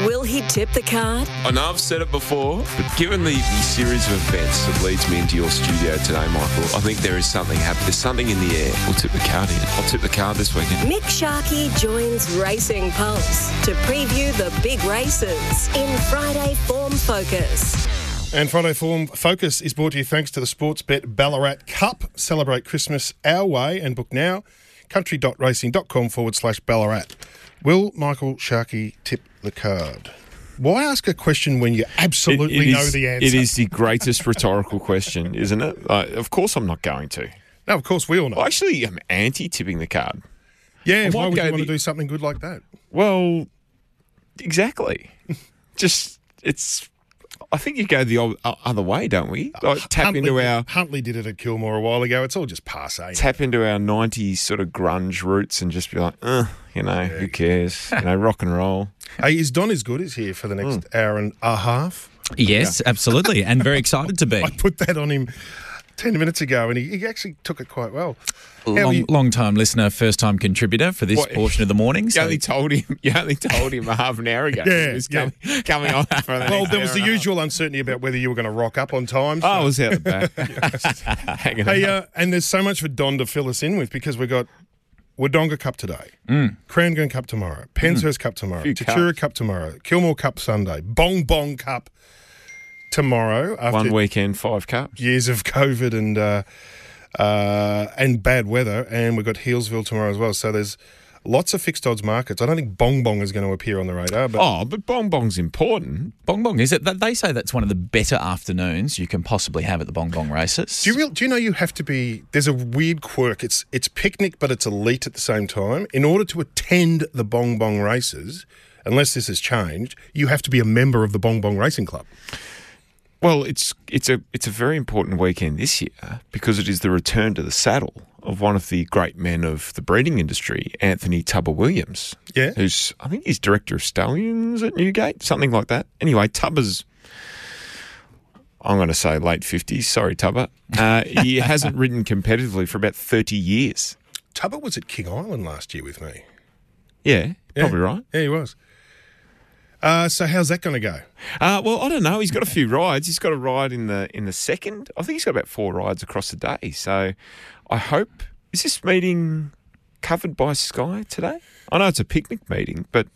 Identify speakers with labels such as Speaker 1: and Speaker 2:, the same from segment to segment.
Speaker 1: Will he tip the card?
Speaker 2: I know I've said it before, but given the, the series of events that leads me into your studio today, Michael, I think there is something happening. There's something in the air. We'll tip the card in. I'll tip the card this weekend.
Speaker 1: Mick Sharkie joins Racing Pulse to preview the big races in Friday Form Focus.
Speaker 3: And Friday Form Focus is brought to you thanks to the Sportsbet Ballarat Cup. Celebrate Christmas our way and book now. country.racing.com forward slash Ballarat. Will Michael Sharkie tip the card? Why ask a question when you absolutely
Speaker 2: It- it
Speaker 3: know
Speaker 2: is-
Speaker 3: the answer?
Speaker 2: It is the greatest rhetorical question, isn't it? Uh, of course, I'm not going to.
Speaker 3: No, of course we all know.
Speaker 2: Actually I actually am anti tipping the card.
Speaker 3: yeah, why would you want to do something good like that?
Speaker 2: Well, exactly. Just it's. I think you go the o- o- other way, don't we? Like tap
Speaker 3: Huntley,
Speaker 2: into our
Speaker 3: Huntley did it at Kilmore a while ago. It's all just passe.
Speaker 2: tap into our '90s sort of grunge roots and just be like, uh, you know, who cares? You know, rock and roll.
Speaker 3: Hey, is Don is good is here for the next
Speaker 2: Hmm.
Speaker 3: hour and a half.
Speaker 4: Yes, absolutely, and very excited to be.
Speaker 3: I put that on him ten minutes ago, and he, he actually took it quite well. How
Speaker 4: Long,
Speaker 3: you-
Speaker 4: long time listener, first time contributor for this
Speaker 2: What-
Speaker 4: portion of the morning.
Speaker 2: You
Speaker 4: So
Speaker 2: only told him. You only told him a half an hour ago.
Speaker 3: Yeah,
Speaker 2: He was
Speaker 3: yeah.
Speaker 2: coming, coming on. For the
Speaker 3: well, there was the
Speaker 2: and a half.
Speaker 3: usual uncertainty about whether you were going to rock up on time.
Speaker 2: Oh, I was out the back, Just hanging
Speaker 3: Hey, uh, and there's so much for Don to fill us in with because we've got Wodonga Cup today,
Speaker 2: Mm.
Speaker 3: Cranbourne Cup tomorrow, Penshurst Cup tomorrow, Tatura
Speaker 2: cups.
Speaker 3: Cup tomorrow, Kilmore Cup Sunday, Bong Bong Cup tomorrow after
Speaker 2: One weekend, five cups.
Speaker 3: years of COVID and uh, uh, and bad weather, and we've got Healesville tomorrow as well. So there's lots of fixed odds markets. I don't think Bong Bong is going to appear on the radar, but
Speaker 2: Oh, but Bong Bong's important.
Speaker 4: Bong Bong, is it? They say that's one of the better afternoons you can possibly have at the Bong Bong races.
Speaker 3: Do you real, do you know you have to be? There's a weird quirk. It's it's picnic, but it's elite at the same time. In order to attend the Bong Bong races, unless this has changed, you have to be a member of the Bong Bong Racing Club.
Speaker 2: Well, it's it's a it's a very important weekend this year because it is the return to the saddle of one of the great men of the breeding industry, Anthony Tubber Williams.
Speaker 3: Yeah.
Speaker 2: who's I think he's director of stallions at Newgate, something like that. Anyway, Tubber's. I'm going to say late 50s. Sorry, Tubber. Uh, he hasn't ridden competitively for about 30 years.
Speaker 3: Tubber was at King Island last year with me.
Speaker 2: Yeah,
Speaker 3: Yeah.
Speaker 2: probably right.
Speaker 3: Yeah, he was. Uh, so how's that going to go?
Speaker 2: Uh, well, I don't know. He's got a few rides. He's got a ride in the in the second. I think he's got about four rides across the day. So, I hope is this meeting covered by Sky today? I know it's a picnic meeting, but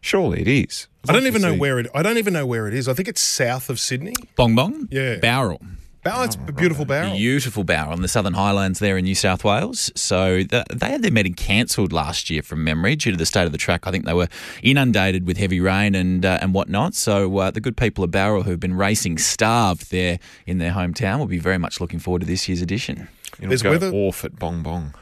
Speaker 2: surely it is.
Speaker 3: I don't even
Speaker 2: like
Speaker 3: know
Speaker 2: see-
Speaker 3: where it. I don't even know where it is. I think it's south of Sydney.
Speaker 4: Bong Bong?
Speaker 3: Yeah.
Speaker 4: Bowral.
Speaker 3: Oh, it's a beautiful Bowral.
Speaker 4: Beautiful Bowral on the Southern Highlands there in New South Wales. So th they had their meeting cancelled last year from memory due to the state of the track. I think they were inundated with heavy rain and uh, and whatnot. So uh, the good people of Bowral who've been racing starved there in their hometown will be very much looking forward to this year's edition.
Speaker 2: It'll
Speaker 3: There's
Speaker 2: go
Speaker 3: weather-
Speaker 2: off at Bong Bong.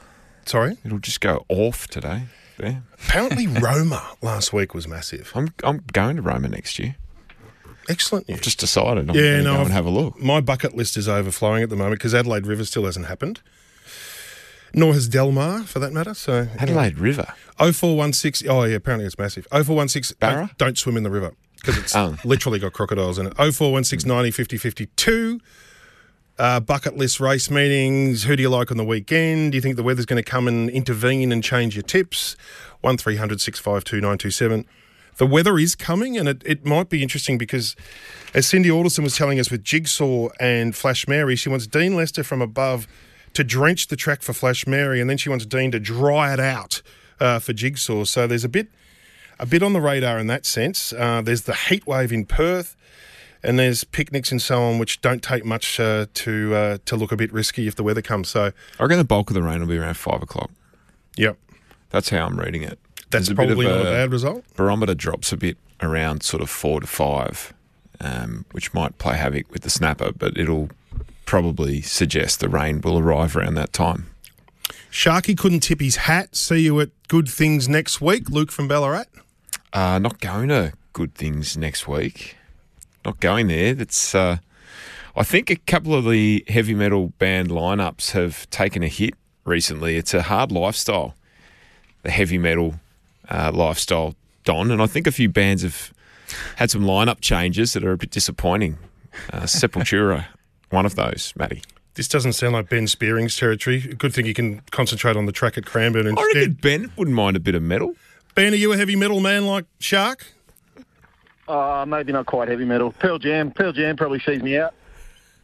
Speaker 3: Sorry.
Speaker 2: It'll just go off today. There.
Speaker 3: Apparently, Roma last week was massive.
Speaker 2: I'm I'm going to Roma next year.
Speaker 3: Excellent news.
Speaker 2: Just decided. I'm
Speaker 3: Yeah,
Speaker 2: going to
Speaker 3: no,
Speaker 2: go
Speaker 3: I've-
Speaker 2: and have a look.
Speaker 3: My bucket list is overflowing at the moment because Adelaide River still hasn't happened. Nor has Del Mar, for that matter. So
Speaker 2: Adelaide River.
Speaker 3: 0416. Oh yeah, apparently it's massive. 0416.
Speaker 2: Barra?
Speaker 3: Don't, don't swim in the river because it's
Speaker 2: Oh.
Speaker 3: literally got crocodiles in it. 0416 90 50 52. Uh, bucket list race meetings. Who do you like on the weekend? Do you think the weather's going to come and intervene and change your tips? 1300 652 927. The weather is coming, and it, it might be interesting because, as Cindy Alderson was telling us with Jigsaw and Flash Mary, she wants Dean Lester from above to drench the track for Flash Mary, and then she wants Dean to dry it out uh, for Jigsaw. So there's a bit a bit on the radar in that sense. Uh, there's the heat wave in Perth, and there's picnics and so on, which don't take much uh, to uh, to look a bit risky if the weather comes. So,
Speaker 2: I reckon the bulk of the rain will be around five o'clock.
Speaker 3: yep,
Speaker 2: That's how I'm reading it.
Speaker 3: That's
Speaker 2: There's a
Speaker 3: probably not a
Speaker 2: a-
Speaker 3: bad result.
Speaker 2: barometer drops a bit around sort of four to five, um, which might play havoc with the snapper, but it'll probably suggest the rain will arrive around that time.
Speaker 3: Sharky couldn't tip his hat. See you at Good Things next week. Luke from Ballarat.
Speaker 2: Uh, not going to good things next week. Not going there. That's. Uh, I think a couple of the heavy metal band lineups have taken a hit recently. It's a hard lifestyle, the heavy metal uh, lifestyle, Don, and I think a few bands have had some lineup changes that are a bit disappointing. Uh, Sepultura, one of those, Matty.
Speaker 3: This doesn't sound like Ben Spearing's territory. Good thing you can concentrate on the track at Cranbourne
Speaker 2: I reckon. Ben wouldn't mind a bit of metal.
Speaker 3: Ben, are you a heavy metal man like Shark?
Speaker 5: Uh, maybe not quite heavy metal. Pearl Jam. Pearl Jam probably sees me out.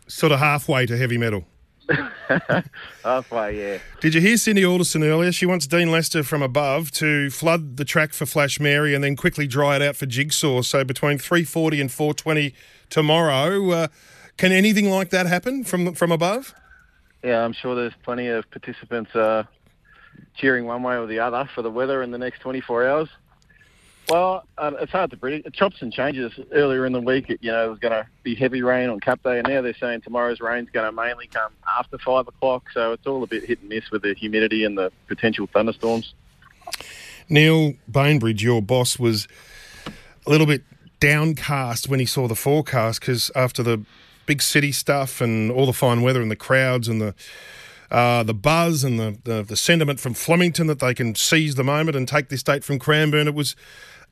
Speaker 3: Sort of halfway to heavy metal.
Speaker 5: Halfway, yeah.
Speaker 3: Did you hear Cindy Alderson earlier? She wants Dean Lester from above to flood the track for Flash Mary and then quickly dry it out for Jigsaw. So between 340 and 420 tomorrow, uh, can anything like that happen from from above?
Speaker 5: Yeah, I'm sure there's plenty of participants uh, cheering one way or the other for the weather in the next 24 hours. Well, uh, it's hard to predict. It chops and changes. Earlier in the week, it, you know, it was going to be heavy rain on Cup Day, and now they're saying tomorrow's rain's going to mainly come after five o'clock. So it's all a bit hit and miss with the humidity and the potential thunderstorms.
Speaker 3: Neil Bainbridge, your boss, was a little bit downcast when he saw the forecast because after the big city stuff and all the fine weather and the crowds and the uh, the buzz and the, the the sentiment from Flemington that they can seize the moment and take this date from Cranbourne, it was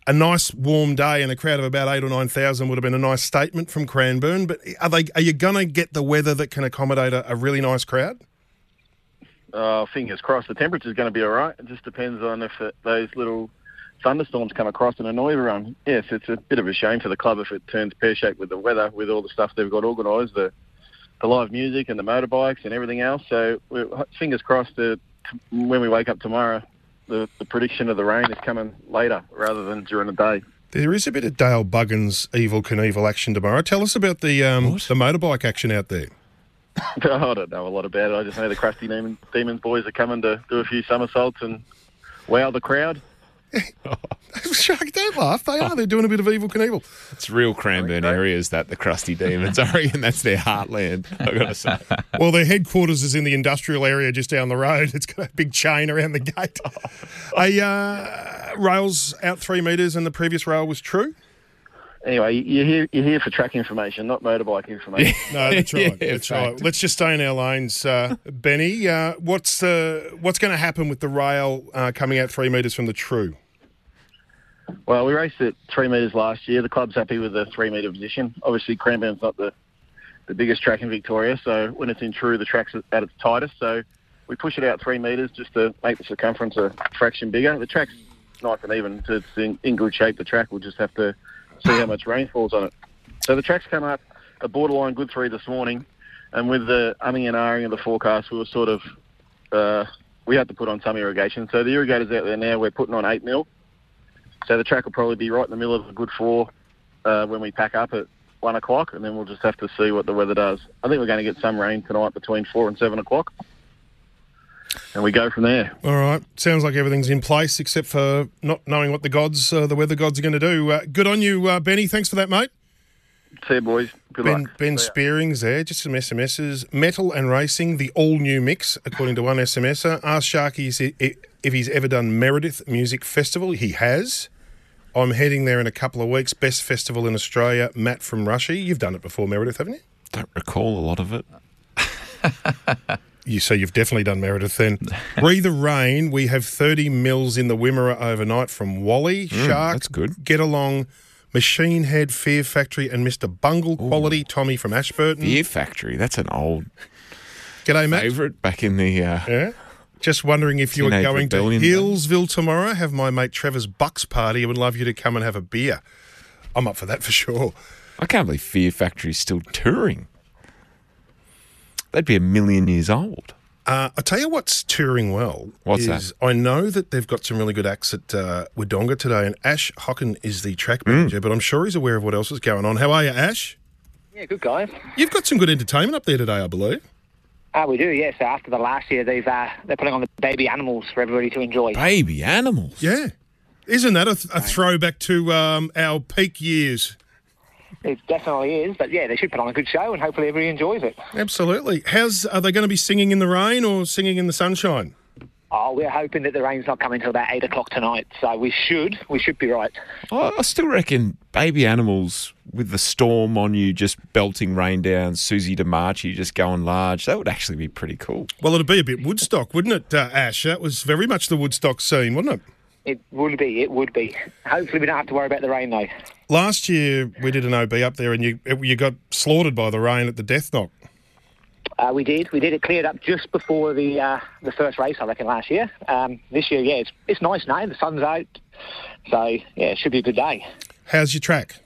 Speaker 3: a nice warm day and a crowd of about eight or nine thousand would have been a nice statement from Cranbourne. But are they are you going to get the weather that can accommodate a, a really nice crowd?
Speaker 5: Uh, fingers crossed. The temperature's going to be all right. It just depends on if it, those little thunderstorms come across and annoy everyone. Yes, it's a bit of a shame for the club if it turns pear-shaped with the weather, with all the stuff they've got organised, the, the live music and the motorbikes and everything else. So fingers crossed that when we wake up tomorrow, the, the prediction of the rain is coming later rather than during the day.
Speaker 3: There is a bit of Dale Buggins' Evel Knievel action tomorrow. Tell us about the um, the motorbike action out there.
Speaker 5: I don't know a lot about it. I just know the Crusty Demon, Demons boys are coming to do a few somersaults and wow the crowd.
Speaker 3: Shark, don't laugh. They are. They're doing a bit of Evel Knievel.
Speaker 2: It's real Cranbourne areas that the crusty demons. are reckon that's their heartland. I've got to say.
Speaker 3: Well, their headquarters is in the industrial area just down the road. It's got a big chain around the gate. a uh, rails out three metres, and the previous rail was true.
Speaker 5: Anyway, you're here, you're here for track information, not motorbike information.
Speaker 3: No, that's right.
Speaker 2: Yeah,
Speaker 3: that's
Speaker 2: fact.
Speaker 3: right. Let's just stay in our lanes, uh, Benny. Uh, what's uh, what's going to happen with the rail uh, coming out three metres from the true?
Speaker 5: Well, we raced at three metres last year. The club's happy with the three metre position. Obviously, Cranbourne's not the, the biggest track in Victoria, so when it's in true, the track's at its tightest. So we push it out three metres just to make the circumference a fraction bigger. The track's nice and even. It's in, in good shape. The track will just have to see how much rain falls on it. So the track's come up a borderline good three this morning, and with the umming and ahhing of the forecast, we were sort of uh, we had to put on some irrigation. So the irrigators out there now, we're putting on eight mil. So the track will probably be right in the middle of a good four uh, when we pack up at one o'clock, and then we'll just have to see what the weather does. I think we're going to get some rain tonight between four and seven o'clock, and we go from there.
Speaker 3: All right. Sounds like everything's in place except for not knowing what the gods, uh, the weather gods, are going to do. Uh, good on you, uh, Benny. Thanks for that, mate.
Speaker 5: See you, boys. Good
Speaker 3: Ben,
Speaker 5: luck.
Speaker 3: ben
Speaker 5: See ya.
Speaker 3: Spearing's there, just some SMSs. Metal and racing, the all new mix, according to one SMSer. Ask Sharky if he's ever done Meredith Music Festival. He has. I'm heading there in a couple of weeks. Best festival in Australia. Matt from Rushy. You've done it before, Meredith, haven't you?
Speaker 2: Don't recall a lot of it.
Speaker 3: You so you've definitely done Meredith then. Re the rain. We have 30 mils in the Wimmera overnight from Wally Shark.
Speaker 2: that's good.
Speaker 3: Get along. Machine Head, Fear Factory, and Mr. Bungle Quality. Tommy from Ashburton.
Speaker 2: Beer Factory. That's an old
Speaker 3: G'day, Matt.
Speaker 2: favourite back in the. Uh,
Speaker 3: Yeah. Just wondering if you are going to
Speaker 2: Rebellion.
Speaker 3: Healesville tomorrow. Have my mate Trevor's Bucks party. I would love you to come and have a beer. I'm up for that for sure.
Speaker 2: I can't believe Fear Factory's still touring. They'd be a million years old.
Speaker 3: Uh, I tell you what's touring well.
Speaker 2: What's
Speaker 3: is I know that they've got some really good acts at uh, Wodonga today, and Ash Hocken is the track
Speaker 2: Hmm.
Speaker 3: manager, but I'm sure he's aware of what else is going on. How are you, Ash?
Speaker 6: Yeah, good guys.
Speaker 3: You've got some good entertainment up there today, I believe.
Speaker 6: Ah, we do, yes. After the last year, they've uh, they're putting on the baby animals for everybody to enjoy.
Speaker 2: Baby animals.
Speaker 3: Yeah. Isn't that a, th- a throwback to um, our peak years?
Speaker 6: It definitely is, but yeah, they should put on a good show, and hopefully everybody enjoys it.
Speaker 3: Absolutely. How's are they going to be singing in the rain or singing in the sunshine?
Speaker 6: Oh, we're hoping that the rain's not coming until about eight o'clock tonight, so we should we should be right.
Speaker 2: I, I still reckon baby animals with the storm on you, just belting rain down, Susie DeMarchi just going large. That would actually be pretty cool.
Speaker 3: Well, it'd be a bit Woodstock, wouldn't it, uh, Ash? That was very much the Woodstock scene, wasn't it?
Speaker 6: It would be, it would be. Hopefully, we don't have to worry about the rain though.
Speaker 3: last year we did an OB up there, and you you got slaughtered by the rain at the Death Knock.
Speaker 6: Uh, we did. We did. It cleared up just before the uh, the first race, I reckon, last year. Um, this year, yeah, it's it's nice now. The sun's out, so yeah, it should be a good day.
Speaker 3: How's your track?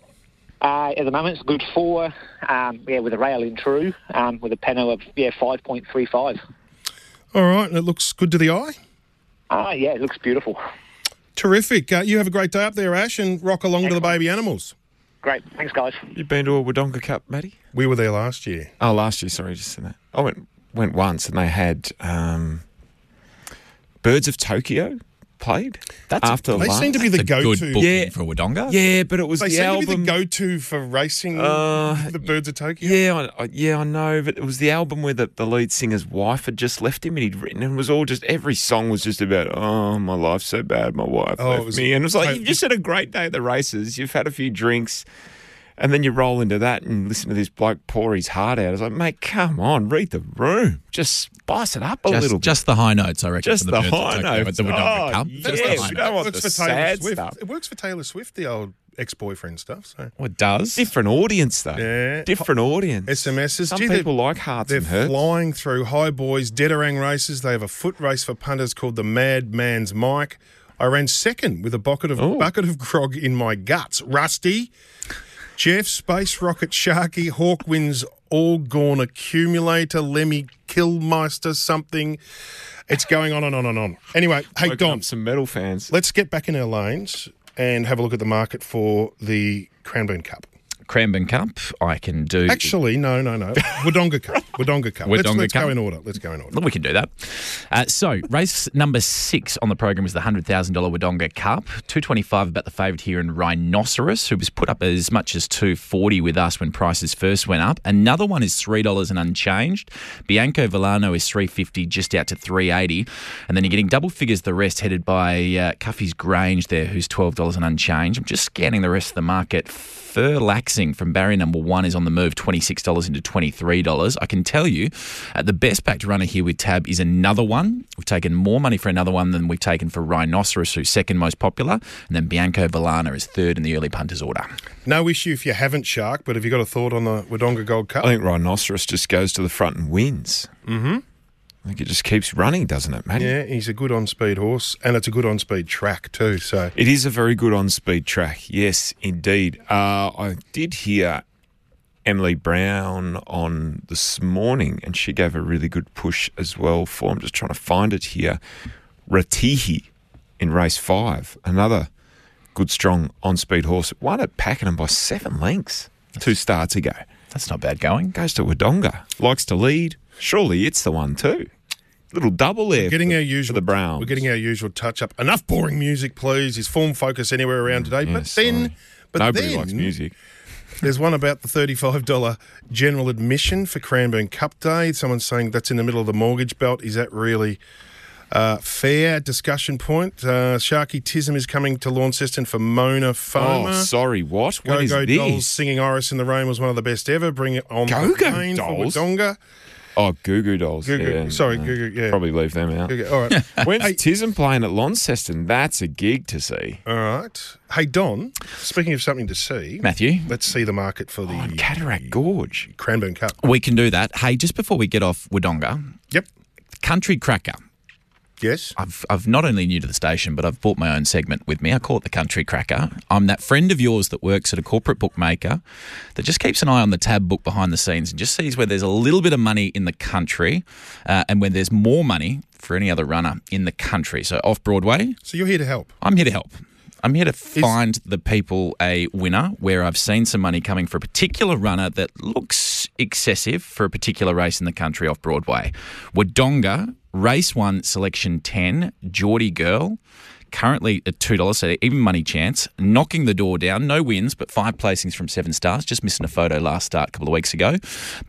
Speaker 6: Uh, at the moment, it's good four. Um, yeah, with a rail in true, um, with a penno of yeah five point three five.
Speaker 3: All right, and it looks good to the eye.
Speaker 6: Ah, yeah, it looks beautiful.
Speaker 3: Terrific. Uh, you have a great day up there, Ash, and rock along to the baby animals.
Speaker 6: Great. Thanks, guys.
Speaker 2: You've been to a Wodonga Cup, Matty?
Speaker 3: We were there last year.
Speaker 2: Oh, last year. Sorry, just said that. I went went once, and they had um, Birds of Tokyo played.
Speaker 4: That's a-
Speaker 2: after
Speaker 3: They
Speaker 2: last.
Speaker 3: seem to be the
Speaker 4: That's a good
Speaker 3: go-to.
Speaker 4: booking
Speaker 2: Yeah.
Speaker 4: for Wodonga.
Speaker 2: Yeah, but it was
Speaker 3: They
Speaker 2: the
Speaker 3: seem
Speaker 2: album.
Speaker 3: to be the go-to for racing.
Speaker 2: Uh,
Speaker 3: the Birds of Tokyo.
Speaker 2: Yeah, I, I, yeah, I know, but it was the album where the, the lead singer's wife had just left him, and he'd written, and it was all just every song was just about, oh, my life's so bad, my wife
Speaker 3: Oh, it
Speaker 2: left
Speaker 3: was-
Speaker 2: me, and it was like
Speaker 3: I-
Speaker 2: you've just had a great day at the races, you've had a few drinks, and then you roll into that and listen to this bloke pour his heart out. It's like, mate, come on, read the room, just spice it up a
Speaker 4: Just,
Speaker 2: little, bit.
Speaker 4: just the high notes, I reckon.
Speaker 2: Just
Speaker 4: for
Speaker 2: the high notes.
Speaker 4: At oh, the Wodonga
Speaker 2: Oh, yeah,
Speaker 4: Just the high
Speaker 2: we
Speaker 4: notes.
Speaker 2: don't want
Speaker 3: works
Speaker 2: the
Speaker 3: for Taylor
Speaker 2: sad
Speaker 3: Swift.
Speaker 2: stuff.
Speaker 3: It works for Taylor Swift, the old ex-boyfriend stuff. So
Speaker 4: Well, it does.
Speaker 2: different audience though.
Speaker 3: Yeah.
Speaker 2: different audience.
Speaker 3: SMSs.
Speaker 2: Some
Speaker 3: Gee,
Speaker 2: people like hearts
Speaker 3: they're
Speaker 2: and hurts.
Speaker 3: flying through high boys Dederang races. They have a foot race for punters called the Madman's Mike. I ran second with a bucket of
Speaker 2: Oh.
Speaker 3: bucket of grog in my guts. Rusty, Jeff, Space Rocket, Sharky, Hawkwinds, All Gone Accumulator, Lemmy Kilmister, something. It's going on and on and on. Anyway, hey Don,
Speaker 2: some metal fans.
Speaker 3: let's get back in our lanes and have a look at the market for the Cranbourne Cup.
Speaker 4: Cranbourne Cup, I can do.
Speaker 3: Actually, no, no, no. Wodonga Cup. Wodonga Cup. let's
Speaker 4: Wodonga
Speaker 3: let's
Speaker 4: Cup.
Speaker 3: go in order. Let's go in order.
Speaker 4: We can do that. Uh, so, race number six on the program is the $100,000 Wodonga Cup. 225 about the favourite here in Rhinoceros, who was put up as much as 240 with us when prices first went up. Another one is $3 and unchanged. Bianco Villano is 350 just out to 380 And then you're getting double figures the rest headed by uh, Cuffy's Grange there, who's $12 and unchanged. I'm just scanning the rest of the market. Furlaxing from barrier number one is on the move, $26 into $23. I can tell you, uh, the best backed runner here with Tab is another one. We've taken more money for another one than we've taken for Rhinoceros, who's second most popular. And then Bianco Villana is third in the early punters order.
Speaker 3: No issue if you haven't, Shark, but have you got a thought on the Wodonga Gold Cup?
Speaker 2: I think Rhinoceros just goes to the front and wins. Mm-hmm. I think it just keeps running, doesn't it, Matty?
Speaker 3: yeah, he's a good on speed horse, and it's a good on speed track too. So
Speaker 2: It is a very good on speed track. Yes, indeed. Uh, I did hear Emily Brown on this morning, and she gave a really good push as well for. I'm just trying to find it here. Ratihi in race five, another good, strong on speed horse. Won at Pakenham by seven lengths two starts ago.
Speaker 4: That's not bad going.
Speaker 2: Goes to Wodonga, likes to lead. Surely it's the one too. Little double there.
Speaker 3: getting
Speaker 2: for,
Speaker 3: our usual
Speaker 2: the Browns.
Speaker 3: We're getting our usual touch up. Enough boring music, please. Is form focus anywhere around today?
Speaker 2: Yeah,
Speaker 3: but then,
Speaker 2: sorry.
Speaker 3: but
Speaker 2: Nobody
Speaker 3: then,
Speaker 2: likes music.
Speaker 3: There's one about the thirty-five dollar general admission for Cranbourne Cup Day. Someone's saying that's in the middle of the mortgage belt. Is that really uh, fair? Discussion point. Uh, Sharky Tism is coming to Launceston for Mona Foma.
Speaker 2: Oh, sorry. What? What
Speaker 3: Go
Speaker 2: is
Speaker 3: Go
Speaker 2: this?
Speaker 3: Dolls singing Iris in the Rain was one of the best ever. Bring it on
Speaker 2: Go
Speaker 3: the
Speaker 2: Go
Speaker 3: plane for
Speaker 2: Dolls?
Speaker 3: Wodonga.
Speaker 2: Oh, Goo Goo Dolls.
Speaker 3: Goo Goo-
Speaker 2: yeah,
Speaker 3: sorry,
Speaker 2: no.
Speaker 3: Goo Goo, yeah.
Speaker 2: Probably leave them out.
Speaker 3: Okay, All right.
Speaker 2: When's
Speaker 3: Hey.
Speaker 2: Tism playing at Launceston? That's a gig to see.
Speaker 3: All right. Hey, Don, speaking of something to see,
Speaker 4: Matthew?
Speaker 3: let's see the market for the oh,
Speaker 2: On Cataract Gorge.
Speaker 3: Cranbourne Cup.
Speaker 4: We can do that. Hey, just before we get off Wodonga,
Speaker 3: Yep.
Speaker 4: Country Cracker.
Speaker 3: Yes.
Speaker 4: I've, I've not only new to the station, but I've bought my own segment with me. I call it the Country Cracker. I'm that friend of yours that works at a corporate bookmaker that just keeps an eye on the tab book behind the scenes and just sees where there's a little bit of money in the country uh, and when there's more money for any other runner in the country. So off Broadway,
Speaker 3: So you're here to help.
Speaker 4: I'm here to help. I'm here to find the people a winner where I've seen some money coming for a particular runner that looks excessive for a particular race in the country off Broadway. Wodonga, race one, selection 10, Geordie Girl, currently at $2, so even money chance, knocking the door down. No wins, but five placings from seven stars. Just missing a photo last start a couple of weeks ago.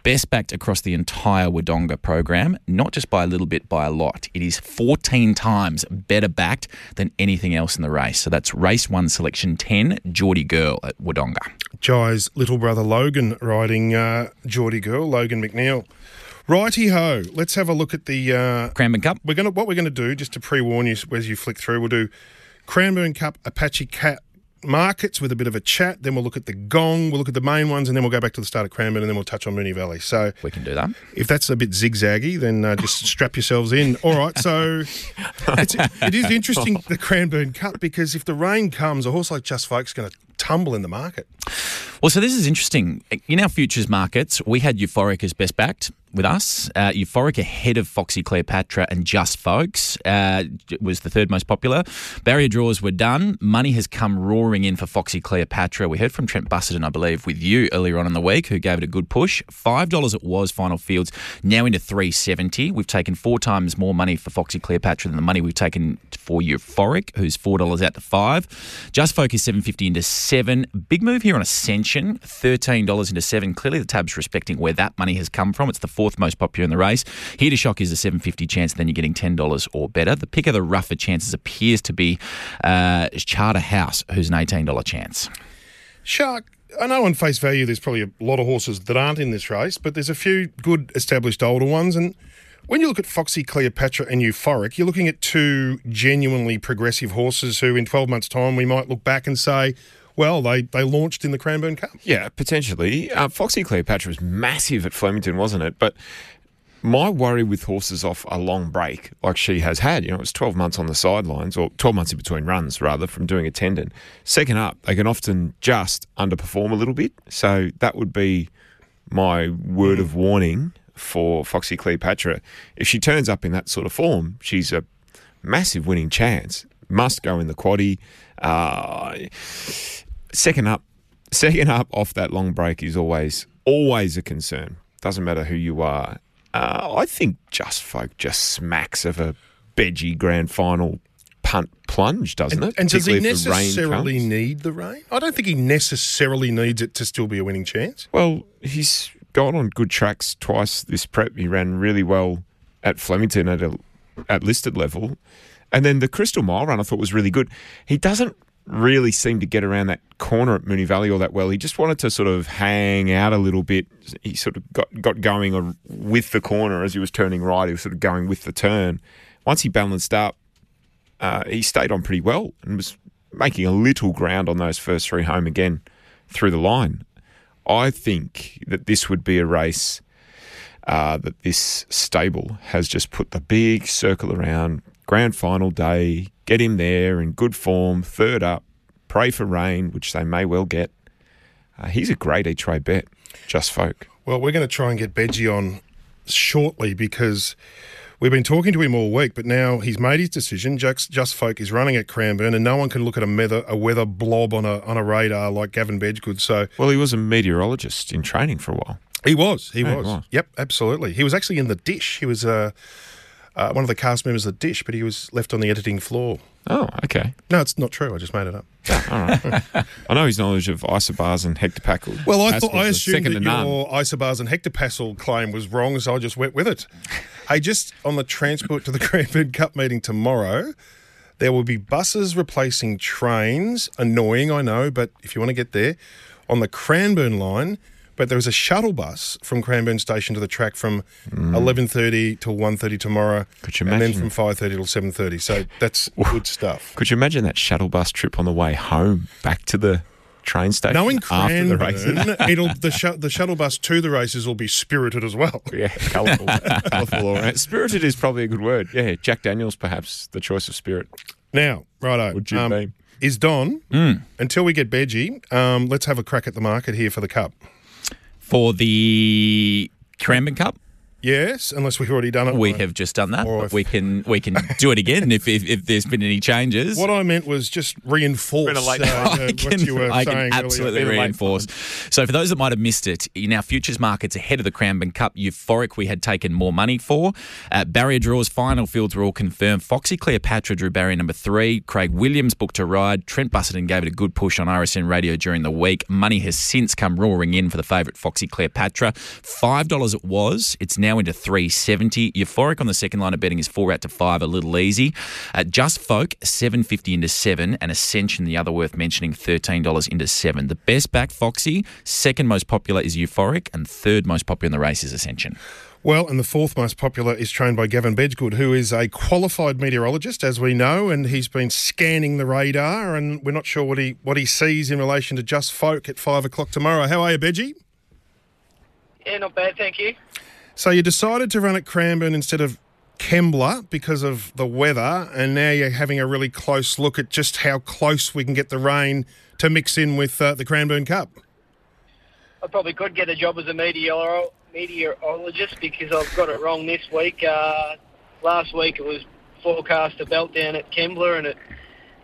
Speaker 4: Best backed across the entire Wodonga program, not just by a little bit, by a lot. It is 14 times better backed than anything else in the race. So that's race one, selection 10, Geordie Girl at Wodonga.
Speaker 3: Jye's little brother Logan riding uh, Geordie Girl, Logan McNeil. Righty ho, let's have a look at the. Uh,
Speaker 4: Cranbourne Cup.
Speaker 3: we're gonna what we're gonna do just to pre warn you as you flick through. We'll do Cranbourne Cup Apache Cat markets with a bit of a chat. Then we'll look at the gong. We'll look at the main ones, and then we'll go back to the start of Cranbourne, and then we'll touch on Moonee Valley. So
Speaker 4: We can do that.
Speaker 3: if that's a bit zigzaggy, then uh, just strap yourselves in. All right, so it's, it is interesting the Cranbourne Cup because if the rain comes, a horse like Just Folk's going to tumble in the market.
Speaker 4: Well, so this is interesting. In our futures markets, we had Euphoric as best backed with us. Uh, Euphoric ahead of Foxy Cleopatra and Just Folks uh, was the third most popular. Barrier draws were done. Money has come roaring in for Foxy Cleopatra. We heard from Trent Busuttin, I believe, with you earlier on in the week, who gave it a good push. Five dollars it was final fields, now into three seventy. We've taken four times more money for Foxy Cleopatra than the money we've taken for Euphoric, who's four dollars out to five. Just Folk is seven fifty into seven. Big move here on Ascension, thirteen dollars into seven. Clearly, the tab's respecting where that money has come from. It's the fourth most popular in the race. Here to shock is a seven fifty chance. Then you're getting ten dollars or better. The pick of the rougher chances appears to be uh, Charter House, who's an eighteen dollar chance.
Speaker 3: Shark, I know on face value there's probably a lot of horses that aren't in this race, but there's a few good established older ones. And when you look at Foxy Cleopatra and Euphoric, you're looking at two genuinely progressive horses who, in 12 months' time, we might look back and say, well, they, they launched in the Cranbourne Cup.
Speaker 2: Yeah, potentially. Uh, Foxy Cleopatra was massive at Flemington, wasn't it? But my worry with horses off a long break, like she has had, you know, it was 12 months on the sidelines, or 12 months in between runs, rather, from doing a tendon. Second up, they can often just underperform a little bit. So that would be my word of warning for Foxy Cleopatra. If she turns up in that sort of form, she's a massive winning chance. Must go in the quaddy. Uh, second up, second up off that long break is always always a concern. Doesn't matter who you are. Uh, I think Just Folk just smacks of a Bedgy grand final punt plunge, doesn't
Speaker 3: And,
Speaker 2: it?
Speaker 3: and does he necessarily need the rain? I don't think he necessarily needs it to still be a winning chance.
Speaker 2: Well, he's gone on good tracks twice this prep. He ran really well at Flemington at a at listed level, and then the Crystal Mile run I thought was really good. He doesn't really seem to get around that corner at Moonee Valley all that well. He just wanted to sort of hang out a little bit. He sort of got got going with the corner as he was turning right. He was sort of going with the turn. Once he balanced up, uh, he stayed on pretty well and was making a little ground on those first three home again through the line. I think that this would be a race uh, that this stable has just put the big circle around. Grand final day, get him there in good form, third up, pray for rain, which they may well get. Uh, he's a great each way bet, just folk.
Speaker 3: Well, we're going to try and get Bedgy on shortly because we've been talking to him all week, but now he's made his decision. Just, Just Folk is running at Cranbourne, and no one can look at a weather, a weather blob on a on a radar like Gavin Bedggood. So
Speaker 2: Well, he was a meteorologist in training for a while.
Speaker 3: he was, he
Speaker 2: Yeah, he
Speaker 3: was.
Speaker 2: was.
Speaker 3: Yep, absolutely. He was actually in the dish. He was uh, uh, one of the cast members of the dish, but he was left on the editing floor.
Speaker 2: Oh, okay.
Speaker 3: No, it's not true. I just made it up.
Speaker 2: All right. I know his knowledge of isobars and hectopascal.
Speaker 3: Well, I thought I assumed that
Speaker 2: none.
Speaker 3: your isobars and hectopascal claim was wrong, so I just went with it. hey, just on the transport to the Cranbourne Cup meeting tomorrow, there will be buses replacing trains. Annoying, I know, but if you want to get there, on the Cranbourne line. But there is a shuttle bus from Cranbourne Station to the track from eleven thirty till 1.30 tomorrow,
Speaker 2: Mm. Could you
Speaker 3: and then from five thirty till seven thirty. So that's good stuff.
Speaker 2: Could you imagine that shuttle bus trip on the way home back to the train station
Speaker 3: Knowing
Speaker 2: after the races?
Speaker 3: Cranbourne, it'll the sh- the shuttle bus to the races will be spirited as well.
Speaker 2: Yeah, colourful. colourful all around. Spirited is probably a good word. Yeah, Jack Daniels, perhaps, the choice of spirit.
Speaker 3: Now, righto.
Speaker 2: Would you
Speaker 3: um,
Speaker 2: be?
Speaker 3: Is Don,
Speaker 4: Hmm.
Speaker 3: until we get Bedgy, um, let's have a crack at the market here for the Cup.
Speaker 4: For the Cranbourne Cup,
Speaker 3: Yes, unless we've already done it.
Speaker 4: we have just done that. But we can we can do it again if, if, if there's been any changes.
Speaker 3: What I meant was just reinforce
Speaker 2: Been a late
Speaker 3: uh, uh,
Speaker 4: I
Speaker 3: what
Speaker 4: can,
Speaker 3: you were
Speaker 4: I
Speaker 3: saying
Speaker 4: can
Speaker 3: earlier.
Speaker 4: absolutely
Speaker 2: Been
Speaker 4: reinforce. So, for those that might have missed it, in our futures markets ahead of the Cranbourne Cup, Euphoric we had taken more money for. Uh, barrier draws, final fields were all confirmed. Foxy Cleopatra drew barrier number three. Craig Williams booked a ride. Trent Busuttin gave it a good push on RSN radio during the week. Money has since come roaring in for the favourite Foxy Cleopatra. $5 it was. It's now now into 370. Euphoric on the second line of betting is four out to five, a little easy. Uh, Just Folk, 750 into seven, and Ascension, the other worth mentioning, $13 into seven. The best back, Foxy, second most popular is Euphoric, and third most popular in the race is Ascension.
Speaker 3: Well, and the fourth most popular is trained by Gavin Bedggood, who is a qualified meteorologist, as we know, and he's been scanning the radar, and we're not sure what he what he sees in relation to Just Folk at five o'clock tomorrow. How are you, Bedgie?
Speaker 7: Yeah, not bad, thank you.
Speaker 3: So you decided to run at Cranbourne instead of Kembla because of the weather, and now you're having a really close look at just how close we can get the rain to mix in with uh, the Cranbourne Cup.
Speaker 7: I probably could get a job as a meteor- meteorologist because I've got it wrong this week. Uh, last week it was forecast a belt down at Kembla, and it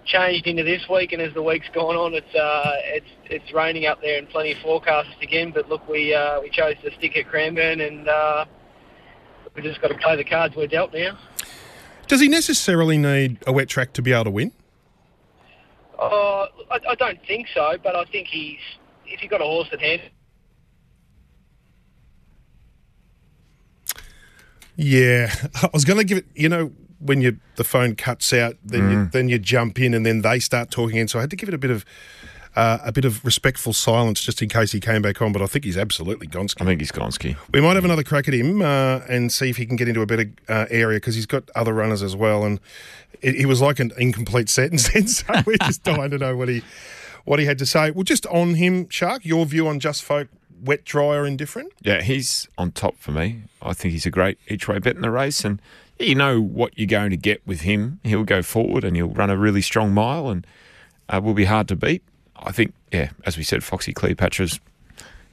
Speaker 7: changed into this week. And as the week's gone on, it's uh, it's it's raining up there and plenty of forecasts again. But look, we uh, we chose to stick at Cranbourne, and uh, we just got to play the cards we're dealt now.
Speaker 3: Does he necessarily need a wet track to be able to win?
Speaker 7: Uh, I, I don't think so, but I think he's if you've got a horse that hand.
Speaker 3: Yeah, I was going to give it. You know, when you the phone cuts out, then you, then you jump in, and then they start talking in. So I had to give it a bit of uh, a bit of respectful silence just in case he came back on. But I think he's absolutely Gonski.
Speaker 2: I think he's Gonski.
Speaker 3: We might have another crack at him uh, and see if he can get into a better uh, area because he's got other runners as well. And it, it was like an incomplete sentence. Then, so we're just dying to know what he what he had to say. Well, just on him, Shark. Your view on Just Folk, wet, dry, or indifferent?
Speaker 2: Yeah, he's on top for me. I think he's a great each way bet in the race, and you know what you're going to get with him. He'll go forward and he'll run a really strong mile, and uh, will be hard to beat. I think, yeah, as we said, Foxy Cleopatra's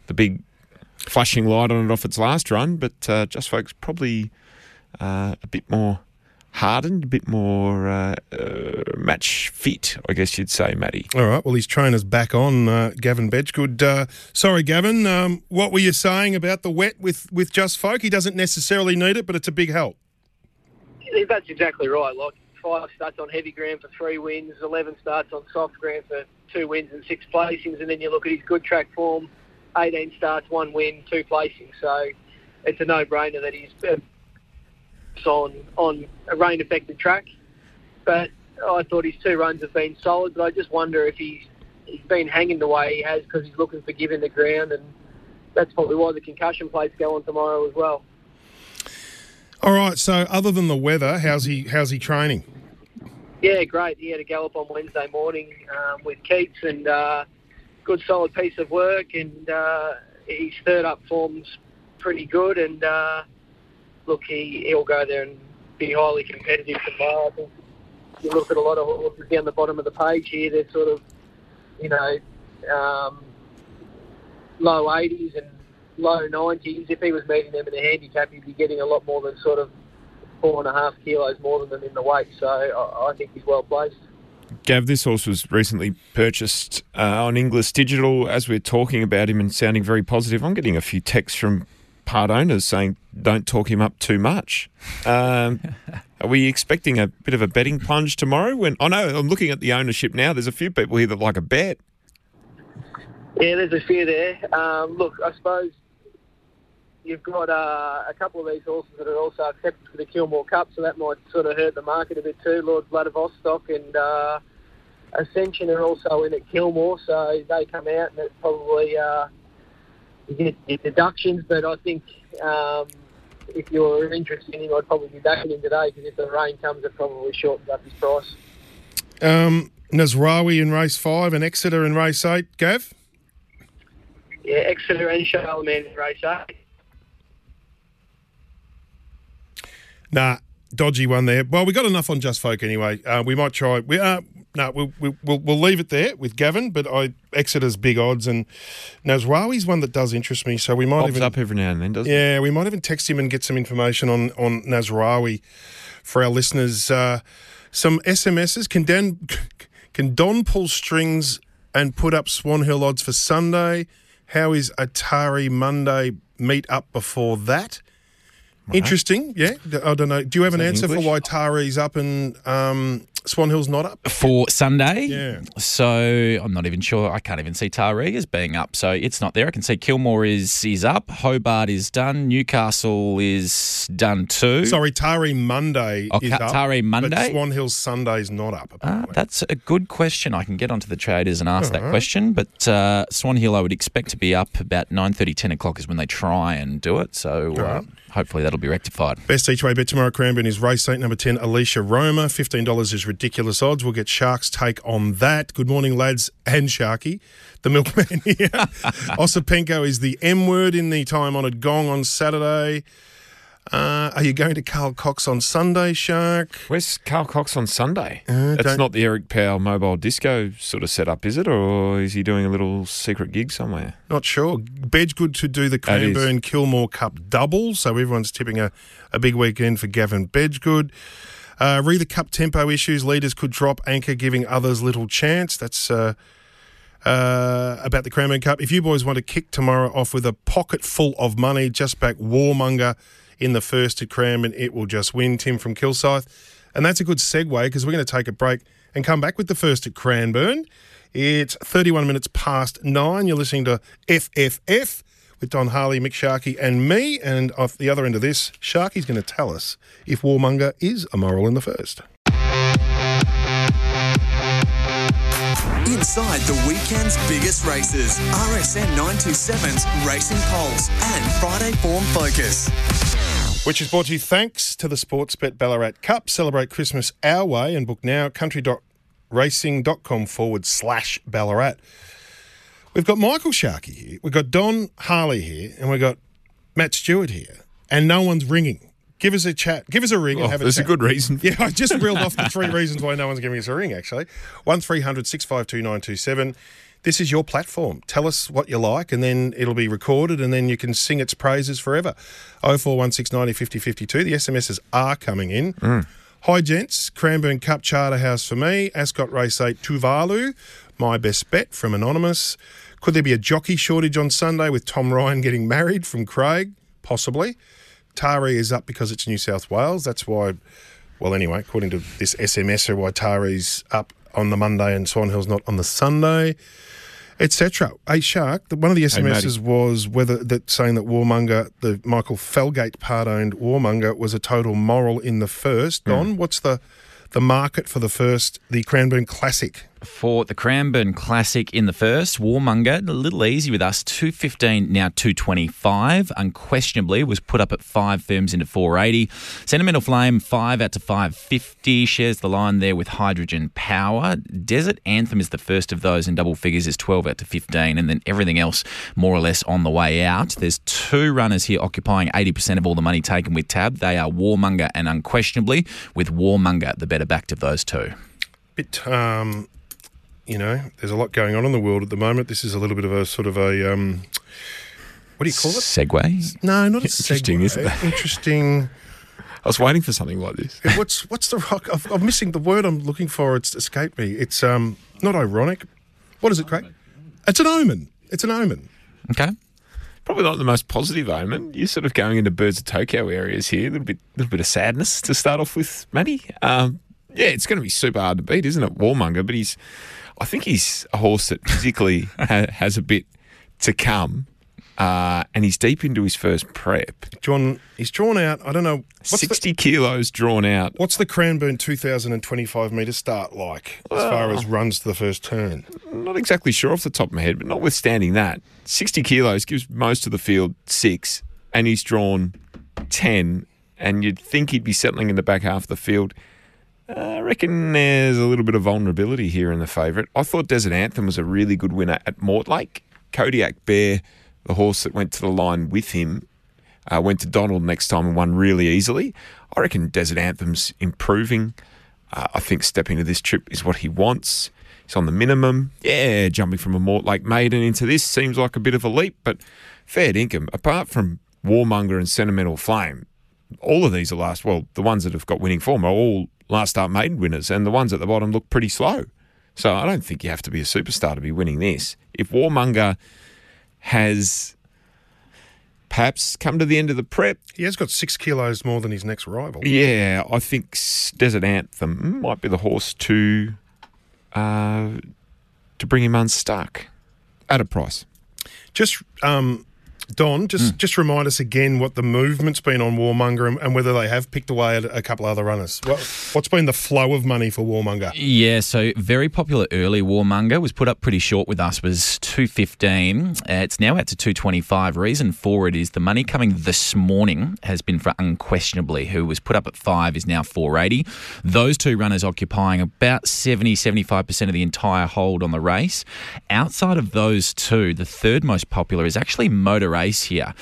Speaker 2: the big flashing light on it off its last run, but uh, Just Folks probably uh, a bit more hardened, a bit more uh, uh, match fit, I guess you'd say, Matty.
Speaker 3: All right. Well, his trainer's back on, uh, Gavin Bedggood. Uh, sorry, Gavin. Um, what were you saying about the wet with, with Just Folk? He doesn't necessarily need it, but it's a big help.
Speaker 7: That's exactly right. Like five starts on heavy ground for three wins, eleven starts on soft ground for two wins and six placings, and then you look at his good track form, eighteen starts, one win, two placings. So it's a no-brainer that he's uh, on on a rain-affected track. But I thought his two runs have been solid, but I just wonder if he's he's been hanging the way he has because he's looking for giving the ground, and that's probably why the concussion plates go on tomorrow as well.
Speaker 3: All right. So, other than the weather, how's he? How's he training?
Speaker 7: Yeah, great. He had a gallop on Wednesday morning um, with Keats and uh, good solid piece of work. And uh, his third up form's pretty good. And uh, look, he, he'll go there and be highly competitive tomorrow. I think you look at a lot of horses down the bottom of the page here, they're sort of, you know, um, low 80s and low 90s. If he was meeting them in a handicap, he'd be getting a lot more than sort of four and a half kilos more than them in the weight. So I, I think he's well placed.
Speaker 2: Gav, this horse was recently purchased uh, on Inglis Digital. As we're talking about him and sounding very positive, I'm getting a few texts from part owners saying, don't talk him up too much. Um, are we expecting a bit of a betting plunge tomorrow? When I know I'm looking at the ownership now, there's a few people here that like a bet.
Speaker 7: Yeah, there's a few there. Um, look, I suppose you've got uh, a couple of these horses that are also accepted for the Kilmore Cup, so that might sort of hurt the market a bit too. Lord Vladivostok and uh, Ascension are also in at Kilmore, so they come out and it's probably uh, you get your deductions. But I think um, if you're interested in him, I'd probably be backing him today because if the rain comes, it probably shortens up his price.
Speaker 3: Um, Nasrawi in race five and Exeter in race eight. Gav?
Speaker 7: Yeah, Exeter and Charlemagne in race eight.
Speaker 3: Nah, dodgy one there. Well, we got enough on Just Folk anyway. Uh, we might try. We uh, no, we'll, we'll we'll leave it there with Gavin. But I Exeter's big odds and Nasrawi's one that does interest me. So we might even
Speaker 2: Pops
Speaker 3: even
Speaker 2: up every now and then, doesn't it?
Speaker 3: yeah, we might even text him and get some information on on Nasrawi for our listeners. Uh, some SMSs. Can Dan can Don pull strings and put up Swan Hill odds for Sunday? How is Atari Monday meet up before that? Interesting, yeah. I don't know. Do you have an answer
Speaker 2: English?
Speaker 3: for why Taree's up and um, Swan Hill's not up.
Speaker 4: for Sunday.
Speaker 3: Yeah.
Speaker 4: So I'm not even sure. I can't even see Taree as being up. So it's not there. I can see Kilmore is is up. Hobart is done. Newcastle is done too.
Speaker 3: Sorry, Taree Monday
Speaker 4: Oh,
Speaker 3: is
Speaker 4: Ca-
Speaker 3: up.
Speaker 4: Taree
Speaker 3: But
Speaker 4: Monday?
Speaker 3: Swan Hill's Sunday's not up.
Speaker 4: Uh, that's a good question. I can get onto the traders and ask that question. But uh, Swan Hill, I would expect to be up about 9.30, 10 o'clock is when they try and do it. So uh, hopefully that'll be rectified.
Speaker 3: Best each way bet tomorrow, Cranbourne is race eight, number 10, Alicia Roma. $15 is ridiculous odds. We'll get Sharks' take on that. Good morning, lads and Sharky, the milkman here. Osipenko is the M word in the time honoured gong on Saturday. Uh, are you going to Carl Cox on Sunday, Shark?
Speaker 2: Where's Carl Cox on Sunday?
Speaker 3: Uh,
Speaker 2: That's
Speaker 3: don't-
Speaker 2: the Eric Powell mobile disco sort of setup, is it? Or is he doing a little secret gig somewhere?
Speaker 3: Not sure. Bedggood to do the. Cranbourne Kilmore Cup double, so everyone's tipping a, a big weekend for Gavin Bedggood. Uh, re the cup tempo issues, leaders could drop anchor, giving others little chance. That's uh, uh, about the Cranbourne Cup. If you boys want to kick tomorrow off with a pocket full of money, just back Warmonger in the first at Cranbourne, it will just win. Tim from Kilsyth. And that's a good segue because we're going to take a break and come back with the first at Cranbourne. It's 31 minutes past nine. You're listening to FFF with Don Harley, Mick Sharkie, and me. And off the other end of this, Sharky's going to tell us if Warmonger is a moral in the first.
Speaker 8: Inside the weekend's biggest races, RSN 927's Racing Pulse and Friday Form Focus.
Speaker 3: Which is brought to you thanks to the Sportsbet Ballarat Cup. Celebrate Christmas our way and book now country.racing.com forward slash Ballarat. We've got Michael Sharkie here, we've got Don Harley here, and we've got Matt Stewart here, and no one's ringing. Give us a chat. Give us a ring and
Speaker 2: Oh,
Speaker 3: have a
Speaker 2: there's a good reason.
Speaker 3: Yeah, I just reeled off the three reasons why no one's giving us a ring, actually. 1300 652 927. This is your platform. Tell us what you like, and then it'll be recorded, and then you can sing its praises forever. 0416 90 50 52. The SMSs are coming in. Mm. Hi, gents. Cranbourne Cup Charterhouse for me. Ascot Race 8 Tuvalu. My best bet from Anonymous. Could there be a jockey shortage on Sunday with Tom Ryan getting married from Craig? Possibly. Taree is up because it's New South Wales. That's why, well, anyway, according to this SMS, why Taree's up on the Monday and Swan Hill's not on the Sunday, etc. Hey, Shark, the, one of the SMSs was whether that saying that Warmonger, the Michael Felgate part owned Warmonger, was a total moral in the first. Hmm. Don, what's the the market for the first, the Cranbourne Classic?
Speaker 4: For the Cranbourne Classic in the first, Warmonger, a little easy with us, 215 now 225. Unquestionably was put up at five firms into 480. Sentimental Flame, five out to 550. Shares the line there with Hydrogen Power. Desert Anthem is the first of those in double figures, is 12 out to 15. And then everything else more or less on the way out. There's two runners here occupying 80% of all the money taken with Tab. They are Warmonger and Unquestionably, with Warmonger the better backed of those two.
Speaker 3: Bit, um, you know, there's a lot going on in the world at the moment. This is a little bit of a sort of a, um, what do you call it?
Speaker 4: Segway?
Speaker 3: No, not a
Speaker 2: Interesting,
Speaker 3: segue.
Speaker 2: isn't it?
Speaker 3: Interesting.
Speaker 2: I was waiting for something like this.
Speaker 3: what's what's the rock? I'm, I'm missing the word I'm looking for. It's escaped me. It's um not ironic. What is it, Craig? It's an omen. It's an omen.
Speaker 4: Okay.
Speaker 2: Probably not the most positive omen. You're sort of going into Birds of Tokyo areas here. A little bit, little bit of sadness to start off with, Matty. Um, yeah, it's going to be super hard to beat, isn't it, Warmonger? But he's, I think he's a horse that physically ha- has a bit to come, uh, and he's deep into his first prep.
Speaker 3: John, he's drawn out. I don't know. What's
Speaker 2: Sixty kilos drawn out.
Speaker 3: What's the Cranbourne 2025 metre start like as far as runs to the first turn?
Speaker 2: Not exactly sure off the top of my head, but notwithstanding that, 60 kilos gives most of the field six, and he's drawn 10, and you'd think he'd be settling in the back half of the field. I reckon there's a little bit of vulnerability here in the favourite. I thought Desert Anthem was a really good winner at Mortlake. Kodiak Bear, the horse that went to the line with him, uh, went to Donald next time and won really easily. I reckon Desert Anthem's improving. Uh, I think stepping to this trip is what he wants. He's on the minimum. Yeah, jumping from a Mortlake maiden into this seems like a bit of a leap, but fair dinkum. Apart from Warmonger and Sentimental Flame, all of these are last. Well, the ones that have got winning form are all last start maiden winners, and the ones at the bottom look pretty slow. So I don't think you have to be a superstar to be winning this. If Warmonger has perhaps come to the end of the prep.
Speaker 3: He has got six kilos more than his next rival.
Speaker 2: Yeah, I think Desert Anthem might be the horse to uh, to bring him unstuck at a price.
Speaker 3: Just um, Don, just
Speaker 2: Hmm.
Speaker 3: just remind us again what the movement's been on Warmonger and, and whether they have picked away at a couple other runners. What, what's been the flow of money for Warmonger?
Speaker 4: Yeah, so very popular early Warmonger was put up pretty short with us was 215. Uh, it's now out to 225. Reason for it is the money coming this morning has been for Unquestionably, who was put up at 5 is now 480. Those two runners occupying about 70 75% of the entire hold on the race. Outside of those two, the third most popular is actually Motor Ace here.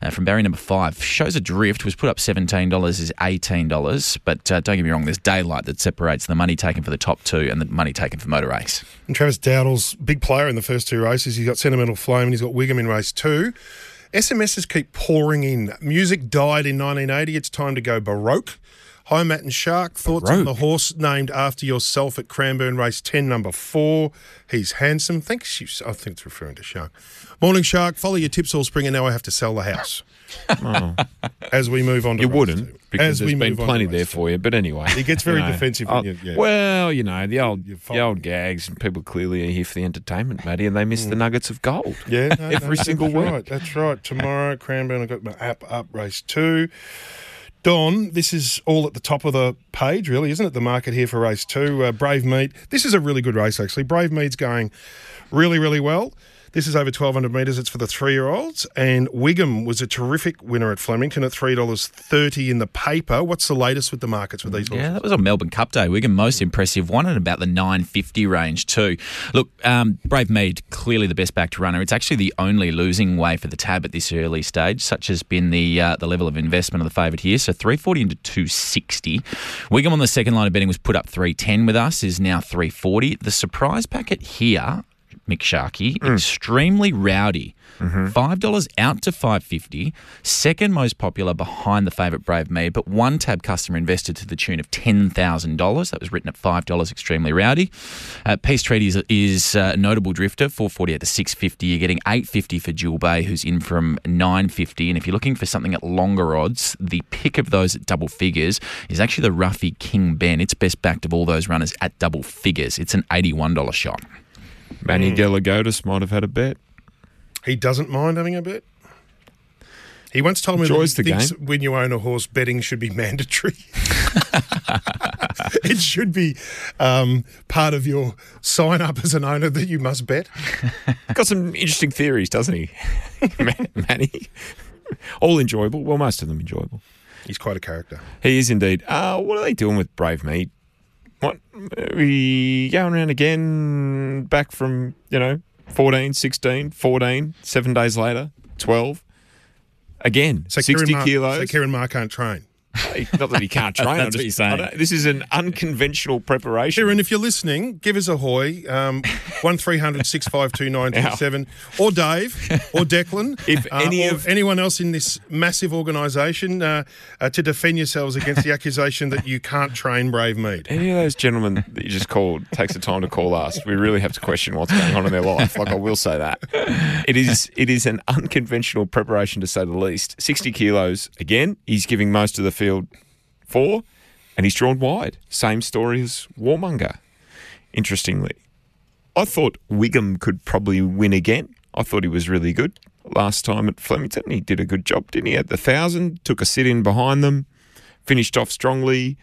Speaker 4: Uh, from barrier number five, shows adrift was put up seventeen dollars is eighteen dollars, but uh, don't get me wrong, there's daylight that separates the money taken for the top two and the money taken for Motor Race.
Speaker 3: And Travis Dowdle's big player in the first two races. He's got Sentimental Flame and he's got Wiggum in race two. SMSs keep pouring in. Music died in 1980. It's time to go Baroque. Hi, Matt and Shark. Thoughts on the horse named after yourself at Cranbourne race 10, number four. He's handsome. Thanks. You, I think it's referring to Shark. Morning, Shark. Follow your tips all spring, and now I have to sell the house. As we move on to
Speaker 2: You wouldn't,
Speaker 3: two.
Speaker 2: because
Speaker 3: As we
Speaker 2: there's been
Speaker 3: move on
Speaker 2: plenty
Speaker 3: to
Speaker 2: there
Speaker 3: race
Speaker 2: for you. But anyway,
Speaker 3: He gets very
Speaker 2: you know,
Speaker 3: defensive
Speaker 2: oh,
Speaker 3: when you- yeah.
Speaker 2: Well, you know the old the old gags, and people clearly are here for the entertainment, Matty, and they miss the mm. nuggets of gold.
Speaker 3: Yeah, no,
Speaker 2: every single week.
Speaker 3: Right, that's right. Tomorrow, Cranbourne, I've got my app up race two. Don, this is all at the top of the page, really, isn't it? The market here for race two. Uh, Brave Meat. This is a really good race, actually. Brave Meat's going really, really well. This is over 1,200 metres. It's for the three year olds. And Wiggum was a terrific winner at Flemington at $3.30 in the paper. What's the latest with the markets with these horses?
Speaker 4: Yeah, that was on Melbourne Cup Day. Wiggum most impressive one at about the 950 range too. Look, um, Brave Mead clearly the best backed runner. It's actually the only losing way for the tab at this early stage. Such has been the uh, the level of investment of the favourite here. So 340 into 260. Wiggum on the second line of betting was put up 310 with us. Is now 340. The surprise packet here. Mick Sharkie, extremely rowdy. Five dollars out to five fifty. Second most popular behind the favourite Brave Me, but one tab customer invested to the tune of ten thousand dollars. That was written at five dollars. Extremely rowdy. Uh, Peace Treaty is, is uh, a notable drifter. Four forty out to six fifty. You're getting eight fifty for Jewel Bay, who's in from nine fifty. And if you're looking for something at longer odds, the pick of those at double figures is actually the Ruffy King Ben. It's best backed of all those runners at double figures. It's an eighty-one dollar shot.
Speaker 2: Manny Gelagotis might have had a bet.
Speaker 3: He doesn't mind having a bet. He once told me
Speaker 2: Enjoys
Speaker 3: that he thinks
Speaker 2: game.
Speaker 3: when you own a horse, betting should be mandatory. it should be um, part of your sign up as an owner that you must bet.
Speaker 2: Got some interesting theories, doesn't he, Man- Manny? All enjoyable. Well, most of them enjoyable.
Speaker 3: He's quite a character.
Speaker 2: He is indeed. Uh, what are they doing with Brave Meat? What we going around again? Back from you know 14, 16, 14, seven days later, twelve. Again,
Speaker 3: So
Speaker 2: sixty
Speaker 3: Ciaron Maher,
Speaker 2: kilos.
Speaker 3: So Ciaron Maher can't train.
Speaker 2: Not that he can't train.
Speaker 4: That's
Speaker 2: I
Speaker 4: what
Speaker 2: just-
Speaker 4: you're saying.
Speaker 2: This is an unconventional preparation.
Speaker 3: Ciaron, if you're listening, give us a hoy. Um, one 927 or Dave or Declan.
Speaker 2: If
Speaker 3: uh,
Speaker 2: any
Speaker 3: or
Speaker 2: of-
Speaker 3: anyone else in this massive organisation uh, uh, to defend yourselves against the accusation that you can't train Brave Mead.
Speaker 2: Any of those gentlemen that you just called takes the time to call us. We really have to question what's going on in their life. Like I will say that it is it is an unconventional preparation to say the least. Sixty kilos again. He's giving most of the field four, and he's drawn wide. Same story as Warmonger. Interestingly, I thought Wiggum could probably win again. I thought he was really good last time at Flemington. He did a good job, didn't he? At the thousand, took a sit in behind them, finished off strongly.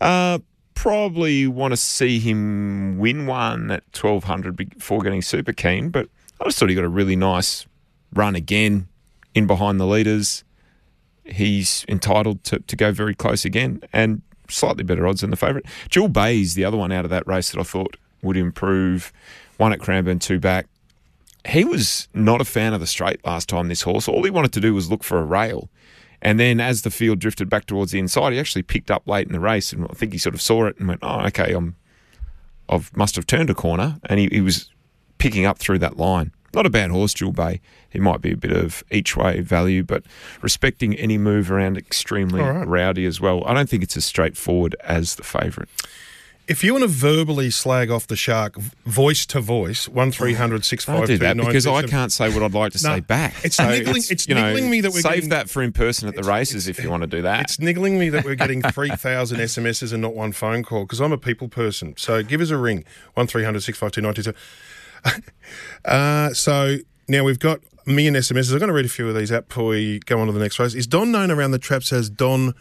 Speaker 2: Uh, probably want to see him win one at 1200 before getting super keen, but I just thought he got a really nice run again in behind the leaders. He's entitled to, to go very close again and slightly better odds than the favourite. Jewel Bay is the other one out of that race that I thought would improve. One at Cranbourne, two back. He was not a fan of the straight last time, this horse. All he wanted to do was look for a rail. And then as the field drifted back towards the inside, he actually picked up late in the race. And I think he sort of saw it and went, oh, okay, I'm, I've must have turned a corner. And he, he was picking up through that line. Not a bad horse, Jewel Bay. He might be a bit of each way value, but respecting any move around extremely
Speaker 3: right.
Speaker 2: rowdy as well. I don't think it's as straightforward as the favourite.
Speaker 3: If you want to verbally slag off the shark, voice to voice, one 652
Speaker 2: Don't do that because I can't say what I'd like to
Speaker 3: No,
Speaker 2: say back.
Speaker 3: it's
Speaker 2: So
Speaker 3: niggling- it's
Speaker 2: you know,
Speaker 3: me that we're
Speaker 2: save
Speaker 3: getting-
Speaker 2: that for in person at the races if you want to do that.
Speaker 3: It's niggling me that we're getting 3,000 SMSs and not one phone call because I'm a people person. So give us a ring, 1300 652 uh, So now we've got me and SMSs. I'm going to read a few of these out before we go on to the next race. Is Don known around the traps as Don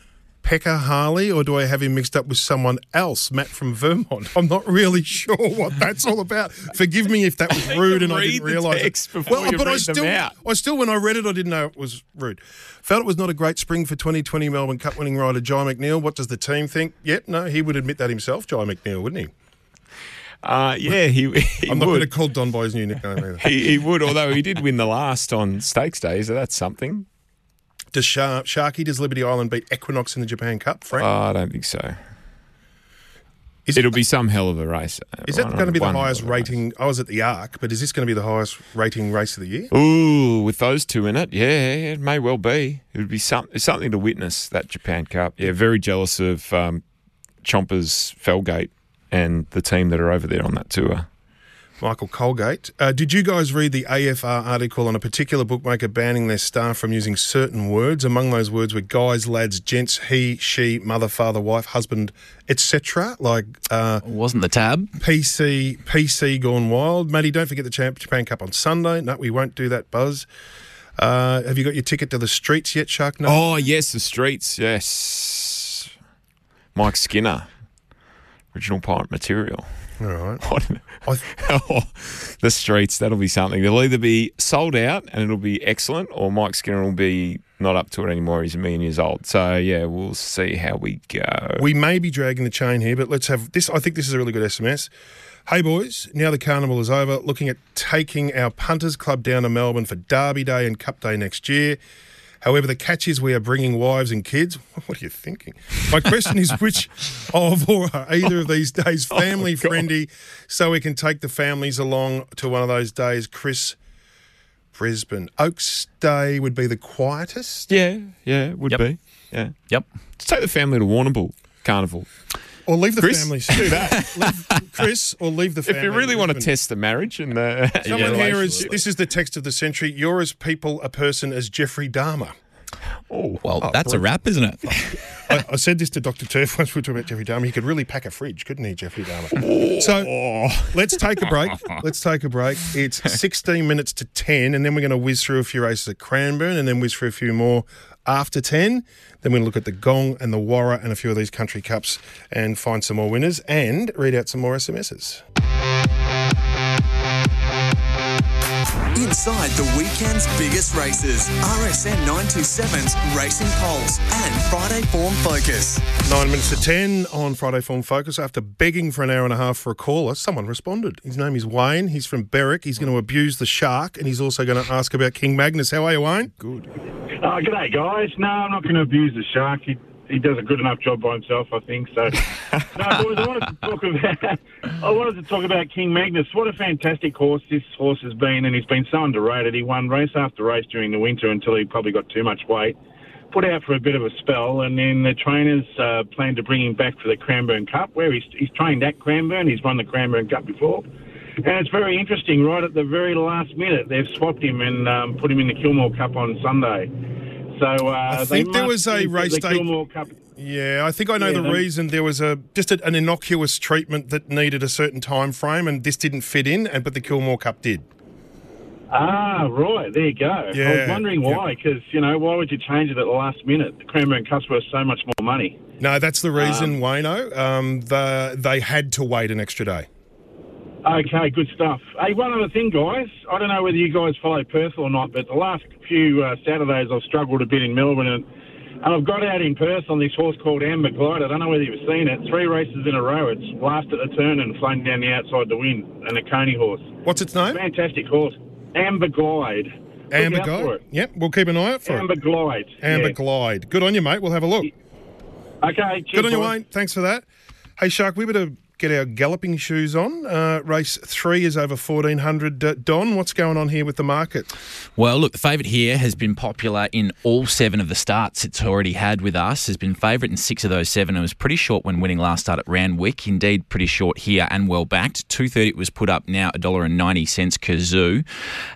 Speaker 3: Pecker Harley or do I have him mixed up with someone else, Matt from Vermont? I'm not really sure what that's all about. Forgive me if that was rude and I didn't realise it. Well, but I still. I still, when I read it, I didn't know it was rude. Felt it was not a great spring for 2020 Melbourne Cup winning rider Jye McNeil. What does the team think? Yep, no, he would admit that himself, Jye McNeil, wouldn't he?
Speaker 2: Uh, yeah, he, he
Speaker 3: I'm not going to call Don by his new nickname either.
Speaker 2: He, he would, although he did win the last on Stakes Day, so that's something.
Speaker 3: Does Shar- Sharky, does Liberty Island beat Equinox in the Japan Cup, Frank?
Speaker 2: Oh, I don't think so.
Speaker 3: Is
Speaker 2: It'll be some hell of a race.
Speaker 3: is that going to be the highest
Speaker 2: a race.
Speaker 3: rating? I was at the Arc, but is this going to be the highest rating race of the year?
Speaker 2: Ooh, with those two in it, yeah, it may well be. It would be some, something to witness that Japan Cup. Yeah, very jealous of um, Chompers Felgate and the team that are over there on that tour.
Speaker 3: Michael Colgate. Uh, did you guys read the AFR article on a particular bookmaker banning their staff from using certain words? Among those words were guys, lads, gents, he, she, mother, father, wife, husband, etc. Like uh,
Speaker 4: Wasn't the tab?
Speaker 3: PC, PC gone wild. Matty, don't forget the Champ- Japan Cup on Sunday. No, we won't do that. Buzz. Uh, have you got your ticket to the streets yet, Shark? No.
Speaker 2: Oh, yes, the streets, yes. Mike Skinner, original pirate material.
Speaker 3: All right.
Speaker 2: Oh, the streets, that'll be something. They'll either be sold out and it'll be excellent, or Mike Skinner will be not up to it anymore. He's a million years old. So, yeah, we'll see how we go.
Speaker 3: We may be dragging the chain here, but let's have this. I think this is a really good SMS. Hey boys, now the carnival is over, looking at taking our punters club down to Melbourne for Derby Day and Cup Day next year. However, the catch is we are bringing wives and kids. What are you thinking? My question is which of or are either of these days oh, family friendly so we can take the families along to one of those days? Chris Brisbane. Oaks Day would be the quietest.
Speaker 2: Yeah, yeah, it would
Speaker 4: Yep.
Speaker 2: be. Yeah.
Speaker 4: Yep.
Speaker 2: Let's take the family to Warrnambool Carnival.
Speaker 3: Or leave the
Speaker 2: Chris?
Speaker 3: families. Do that. leave, Chris, or leave the family.
Speaker 2: If you really want to test the marriage and uh, the.
Speaker 3: Someone
Speaker 2: yeah,
Speaker 3: here is
Speaker 2: relationship.
Speaker 3: this is the text of the century. You're as people a person as Jeffrey Dahmer.
Speaker 2: Oh,
Speaker 4: Well, oh, that's a wrap, isn't it?
Speaker 3: I, I said this to Dr. Turf once we were talking about Jeffrey Dahmer. He could really pack a fridge, couldn't he, Jeffrey Dahmer? So let's take a break. Let's take a break. It's 16 minutes to 10, and then we're going to whiz through a few races at Cranbourne and then whiz through a few more after 10. Then to look at the Gong and the Warra and a few of these country cups and find some more winners and read out some more SMSs.
Speaker 8: Inside the weekend's biggest races, RSN 927's Racing Pulse and Friday Form Focus.
Speaker 3: Nine minutes to 10 on Friday Form Focus. After begging for an hour and a half for a caller, someone responded. His name is Wayne. He's from Berwick. He's going to abuse the shark and he's also going to ask about King Magnus. How are you, Wayne?
Speaker 2: Good.
Speaker 9: Oh, g'day, guys. No, I'm not going to abuse the shark. He, he does a good enough job by himself, I think. So, no, boys, I wanted to talk about. I wanted to talk about King Magnus. What a fantastic horse this horse has been, and he's been so underrated. He won race after race during the winter until he probably got too much weight. Put out for a bit of a spell, and then the trainers uh, plan to bring him back for the Cranbourne Cup, where he's, he's trained at Cranbourne. He's won the Cranbourne Cup before. And it's very interesting, right at the very last minute, they've swapped him and um, put him in the Kilmore Cup on Sunday. So uh,
Speaker 3: I think there was a race day-
Speaker 9: Cup.
Speaker 3: Yeah, I think I know
Speaker 9: Yeah,
Speaker 3: the reason. There was a just a, an innocuous treatment that needed a certain time frame, and this didn't fit in, and but the Kilmore Cup did.
Speaker 9: Ah, right. There you go.
Speaker 3: Yeah, I
Speaker 9: was wondering why, because you know, why would you change it at the last minute? The Cranbourne Cup's worth so much more money.
Speaker 3: No, that's the reason, Wayno. Um, the, they had to wait an extra day.
Speaker 9: Okay, good stuff. Hey, one other thing, guys. I don't know whether you guys follow Perth or not, but the last few uh, Saturdays I've struggled a bit in Melbourne, and, and I've got out in Perth on this horse called Amber Glide. I don't know whether you've seen it. Three races in a row. It's last at the turn and flown down the outside to win, and a coney horse.
Speaker 3: What's its name?
Speaker 9: Fantastic horse. Amber Glide.
Speaker 3: Amber Glide. Yep, we'll keep an eye out for
Speaker 9: Amber
Speaker 3: it.
Speaker 9: Glide.
Speaker 3: Amber
Speaker 9: yeah.
Speaker 3: Glide. Good on you, mate. We'll have a look.
Speaker 9: Okay, cheers,
Speaker 3: Good on you. Wayne. Thanks for that. Hey, Shark, we better get our galloping shoes on. Uh, race three is over 1400. Uh, Don, what's going on here with the market?
Speaker 4: Well, look, the favourite here has been popular in all seven of the starts it's already had with us. Has been favourite in six of those seven. It was pretty short when winning last start at Randwick. Indeed, pretty short here and well backed. Two thirty it was put up now a dollar and ninety cents. Kazoo.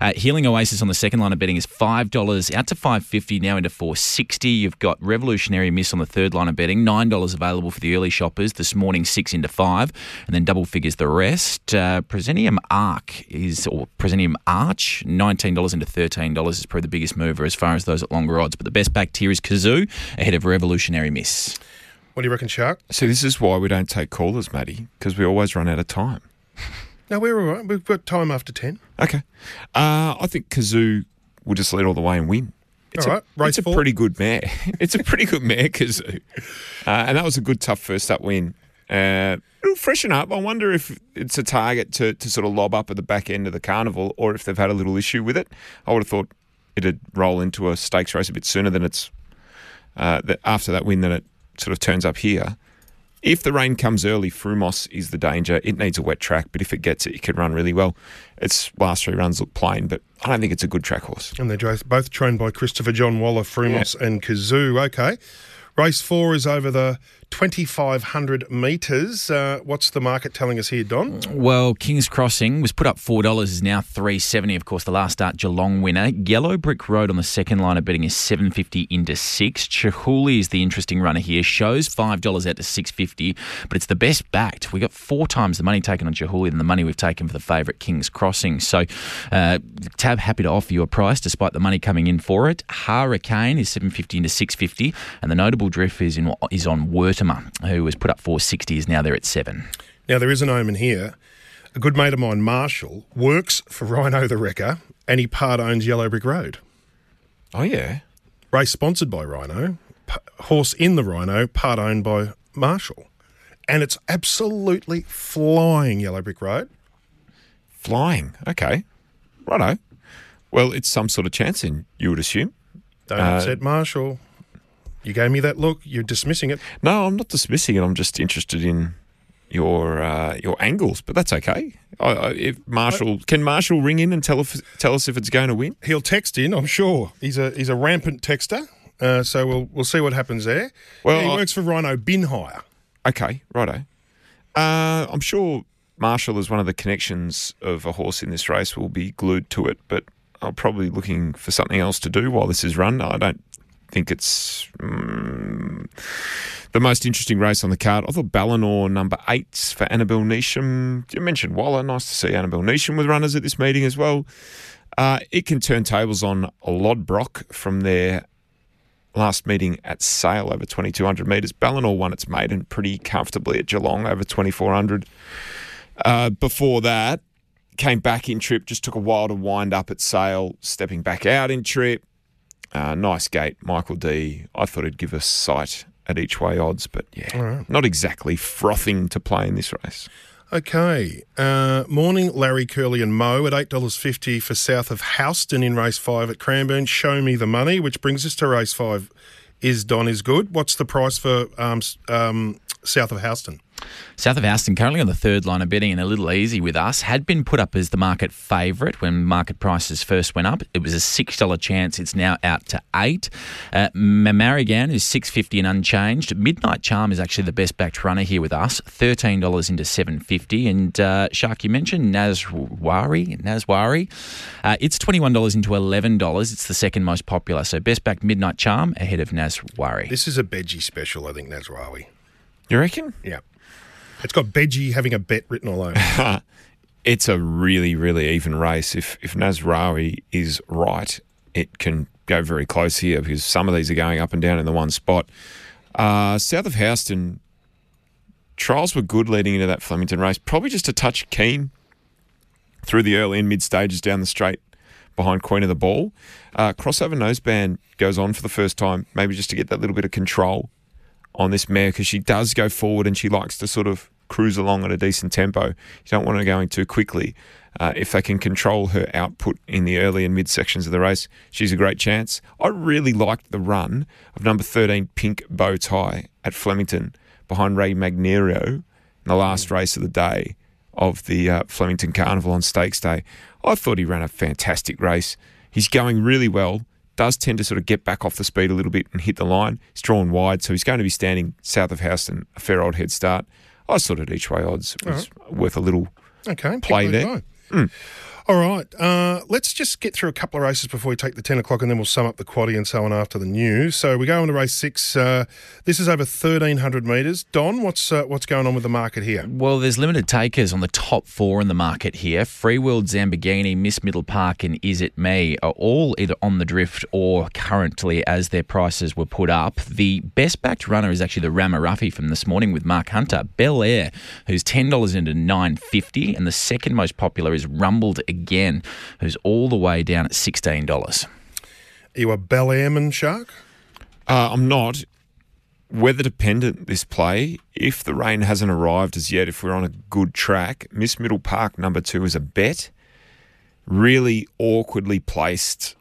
Speaker 4: Uh, Healing Oasis on the second line of betting is five dollars out to five fifty now into four sixty. You've got Revolutionary Miss on the third line of betting nine dollars available for the early shoppers this morning six into five and then double figures the rest. Uh, Presentium Arc is or Presentium Arch nineteen dollars into thirteen dollars is probably the biggest mover as far as those at longer odds. But the best backed here is Kazoo ahead of Revolutionary Miss.
Speaker 3: What do you reckon, Shark?
Speaker 2: So this is why we don't take callers, Matty, because we always run out of time.
Speaker 3: No, we're all right. We've got time after 10.
Speaker 2: Okay. Uh, I think Kazoo will just lead all the way and win. It's
Speaker 3: All
Speaker 2: a,
Speaker 3: right, race
Speaker 2: it's a pretty good mare. It's a pretty good mare, Kazoo. Uh, and that was a good, tough first up win. Uh, it'll freshen up. I wonder if it's a target to, to sort of lob up at the back end of the carnival or if they've had a little issue with it. I would have thought it'd roll into a stakes race a bit sooner than it's uh, that after that win than it sort of turns up here. If the rain comes early, Frumos is the danger. It needs a wet track, but if it gets it, it can run really well. Its last three runs look plain, but I don't think it's a good track horse.
Speaker 3: And they're both- trained by Christopher John Waller, Frumos and Kazoo. Okay. Race four is over the 2,500 metres. Uh, what's the market telling us here, Don?
Speaker 4: Well, King's Crossing was put up four dollars, is now three seventy. Of course, the last start Geelong winner. Yellow Brick Road on the second line of betting is seven fifty into six. Chihuly is the interesting runner here. Shows five dollars out to six fifty, but it's the best backed. We got four times the money taken on Chihuly than the money we've taken for the favourite King's Crossing. So, uh, Tab happy to offer you a price despite the money coming in for it. Hurricane is seven fifty into six fifty, and the notable drift is in is on Wertimer, who was put up four sixty, is now there at seven.
Speaker 3: Now, there is an omen here. A good mate of mine, Marshall, works for Rhino the Wrecker and he part owns Yellow Brick Road.
Speaker 2: Oh, yeah.
Speaker 3: Race sponsored by Rhino, p- horse in the Rhino, part owned by Marshall. And it's absolutely flying Yellow Brick Road.
Speaker 2: Flying. Okay. Righto. Well, it's some sort of chance in, you would assume.
Speaker 3: Don't
Speaker 2: Uh,
Speaker 3: upset Marshall. You gave me that look. You're dismissing it.
Speaker 2: No, I'm not dismissing it. I'm just interested in your uh, your angles, but that's okay. I, I, if Marshall can Marshall ring in and tell if, tell us if it's going to win.
Speaker 3: He'll text in, I'm sure. He's a he's a rampant texter. Uh, so we'll we'll see what happens there.
Speaker 2: Well,
Speaker 3: Yeah, he
Speaker 2: I-
Speaker 3: works for Rhino Bin Hire.
Speaker 2: Okay, righto. Uh, I'm sure Marshall is one of the connections of a horse in this race will be glued to it, but I'm probably looking for something else to do while this is run. I don't think it's mm, the most interesting race on the card. I thought Ballinor number eight for Annabel Neasham. You mentioned Waller. Nice to see Annabel Neasham with runners at this meeting as well. Uh, it can turn tables on Lodbrock from their last meeting at Sale over 2,200 metres. Ballinor won its maiden pretty comfortably at Geelong over 2,400. Uh, before that, came back in trip, just took a while to wind up at Sale, stepping back out in trip. Uh, nice gate, Michael D. I thought he'd give us sight at each way odds, but yeah,
Speaker 3: right.
Speaker 2: not exactly frothing to play in this race.
Speaker 3: Okay. Uh, morning, Larry, Curley and Mo at $8.50 for South of Houston in race five at Cranbourne. Show me the money, which brings us to race five. Is Don is good? What's the price for um, um, South of Houston?
Speaker 4: South of Houston currently on the third line of betting and a little easy with us. Had been put up as the market favourite when market prices first went up. It was a six dollar chance. It's now out to eight. Uh, Mamarigan is six fifty and unchanged. Midnight Charm is actually the best backed runner here with us. Thirteen dollars into seven fifty. And uh, Shark, you mentioned Naswari. Naswari. Uh, it's twenty one dollars into eleven dollars. It's the second most popular. So best backed Midnight Charm ahead of Naswari.
Speaker 3: This is a Bedgie special, I think, Nazrawi.
Speaker 2: You reckon?
Speaker 3: Yeah. It's got Bedgie having a bet written all over. it.
Speaker 2: it's a really, really even race. If if Nasrawi is right, it can go very close here because some of these are going up and down in the one spot. Uh, South of Houston, trials were good leading into that Flemington race. Probably just a touch keen through the early and mid stages down the straight behind Queen of the Ball. Uh, crossover noseband goes on for the first time, maybe just to get that little bit of control on this mare because she does go forward and she likes to sort of cruise along at a decent tempo. You don't want her going too quickly. Uh, if they can control her output in the early and mid sections of the race, she's a great chance. I really liked the run of number 13, Pink Bow Tie, at Flemington behind Ray Magnerio. In the last race of the day of the uh, Flemington Carnival on Stakes Day. I thought he ran a fantastic race. He's going really well. Does tend to sort of get back off the speed a little bit and hit the line. He's drawn wide, so he's going to be standing south of Houston, a fair old head start. I thought at each way odds it was worth a little
Speaker 3: Okay,
Speaker 2: play there.
Speaker 3: that All right, uh, let's just get through a couple of races before we take the 10 o'clock and then we'll sum up the quaddy and so on after the news. So we go on to race six. Uh, this is over 1,300 metres. Don, what's uh, what's going on with the market here?
Speaker 4: Well, there's limited takers on the top four in the market here. Freeworld, Zambogini, Miss Middle Park, and Is It Me are all either on the drift or currently as their prices were put up. The best backed runner is actually the Ramaruffi from this morning with Mark Hunter. Bel Air, who's $10 into 950 and the second most popular is Rumbled Again, who's all the way down at $16.
Speaker 3: Are you a Bel Airman shark?
Speaker 2: Uh, I'm not. Weather dependent, this play. If the rain hasn't arrived as yet, if we're on a good track, Miss Middle Park number two is a bet. Really awkwardly placed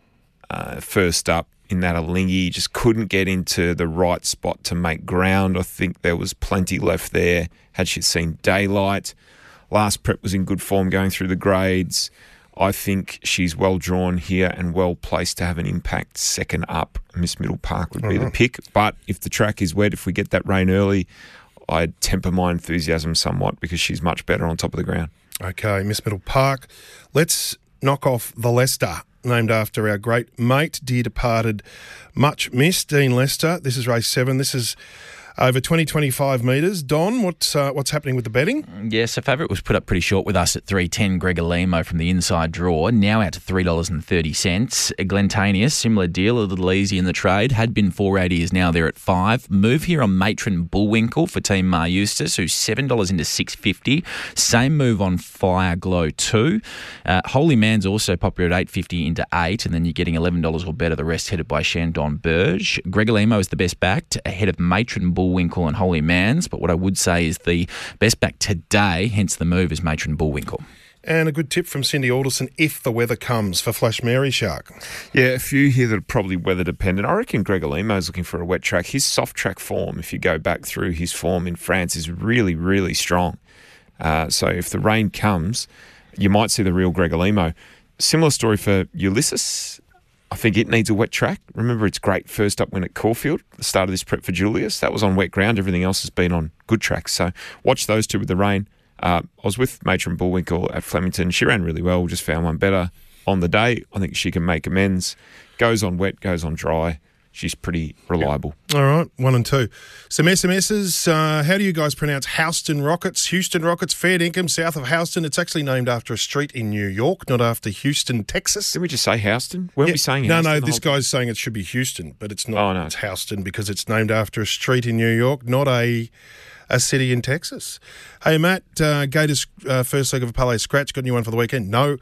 Speaker 2: uh, first up in that Alingi. Just couldn't get into the right spot to make ground. I think there was plenty left there had she seen daylight. Last prep was in good form going through the grades. I think she's well drawn here and well placed to have an impact second up. Miss Middle Park would be the
Speaker 3: Mhm.
Speaker 2: pick. But if the track is wet, if we get that rain early, I'd temper my enthusiasm somewhat because she's much better on top of the ground.
Speaker 3: Okay, Miss Middle Park. Let's knock off the Lester, named after our great mate, dear departed, much missed Dean Lester. This is race seven. This is over 20, 25 metres. Don, what's, uh, what's happening with the betting?
Speaker 4: Yes, a favourite was put up pretty short with us at 310, Gregor Limo from the inside draw, now out to $3.30. Glentanius, similar deal, a little easy in the trade, had been 480, is now there at 5 Move here on Matron Bullwinkle for Team Maher Eustace, who's $7 into 650 Same move on Fire Glow 2. Uh, Holy Man's also popular at 850 into 8 and then you're getting $11 or better, the rest headed by Shandon Burge. Gregor Limo is the best backed, ahead of Matron Bullwinkle and Holy Man's, but what I would say is the best back today, hence the move, is Matron Bullwinkle.
Speaker 3: And a good tip from Cindy Alderson if the weather comes for Flash Mary Shark.
Speaker 2: Yeah, a few here that are probably weather dependent. I reckon Gregor Limo's looking for a wet track. His soft track form, if you go back through his form in France, is really, really strong. Uh, so if the rain comes, you might see the real Gregor Limo. Similar story for Ulysses. I think it needs a wet track. Remember, its great first up win at Caulfield, the start of this prep for Julius. That was on wet ground. Everything else has been on good tracks. So watch those two with the rain. Uh, I was with Matron Bullwinkle at Flemington. She ran really well. Just found one better on the day. I think she can make amends. Goes on wet, goes on dry. She's pretty reliable.
Speaker 3: All right, one and two. Some SMSs. Uh, how do you guys pronounce Houston Rockets? Houston Rockets, fair income, south of Houston. It's actually named after a street in New York, not after Houston, Texas.
Speaker 2: Did we just say Houston? Weren't we saying
Speaker 3: No,
Speaker 2: Houston
Speaker 3: no, this
Speaker 2: whole-
Speaker 3: guy's saying it should be Houston, but it's not.
Speaker 2: Oh, no.
Speaker 3: It's Houston because it's named after a street in New York, not a a city in Texas. Hey, Matt, uh, Gators uh, first leg of a Palais scratch. Got a new one for the weekend? No.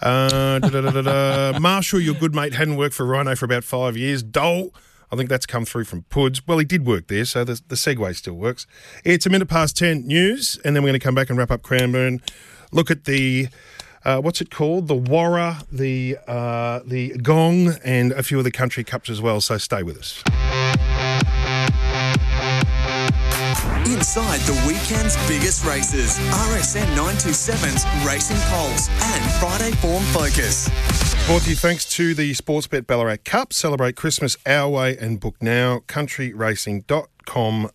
Speaker 3: Uh. Marshall, your good mate, hadn't worked for Rhino for about five years. Dole. I think that's come through from Puds. Well, he did work there, so the, the segue still works. It's a minute past 10 news, and then we're going to come back and wrap up Cranbourne. Look at the, uh, what's it called? The Warra, the, uh, the Gong, and a few of the country cups as well, so stay with us.
Speaker 8: Inside the weekend's biggest races, RSN 927's Racing Pulse and Friday Form Focus.
Speaker 3: Brought to you thanks to the Sportsbet Ballarat Cup. Celebrate Christmas our way and book now. Countryracing.com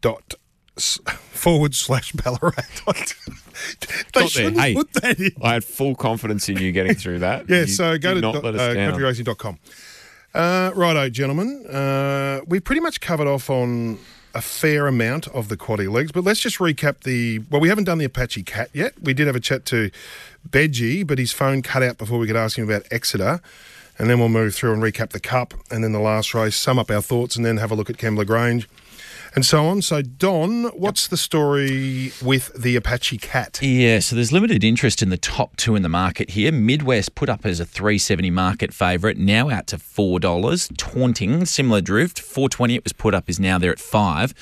Speaker 3: dot s- forward slash Ballarat. they
Speaker 2: Got
Speaker 3: shouldn't
Speaker 2: Hey,
Speaker 3: put that in.
Speaker 2: I had full confidence in you getting through that.
Speaker 3: Yeah,
Speaker 2: You
Speaker 3: so go to
Speaker 2: not
Speaker 3: dot-
Speaker 2: let
Speaker 3: uh, countryracing.com. Uh, righto, gentlemen. Uh, we pretty much covered off on a fair amount of the quaddy legs, but let's just recap the. Well, we haven't done the Apache Cat yet. We did have a chat to Benji, but his phone cut out before we could ask him about Exeter. And then we'll move through and recap the Cup and then the last race, sum up our thoughts, and then have a look at Kembla Grange and so on. So, Don, what's the story with the Apache Cat?
Speaker 4: Yeah, so there's limited interest in the top two in the market here. Midwest put up as a 370 market favourite, now out to four dollars. Taunting, similar drift, 420 it was put up, is now there at five.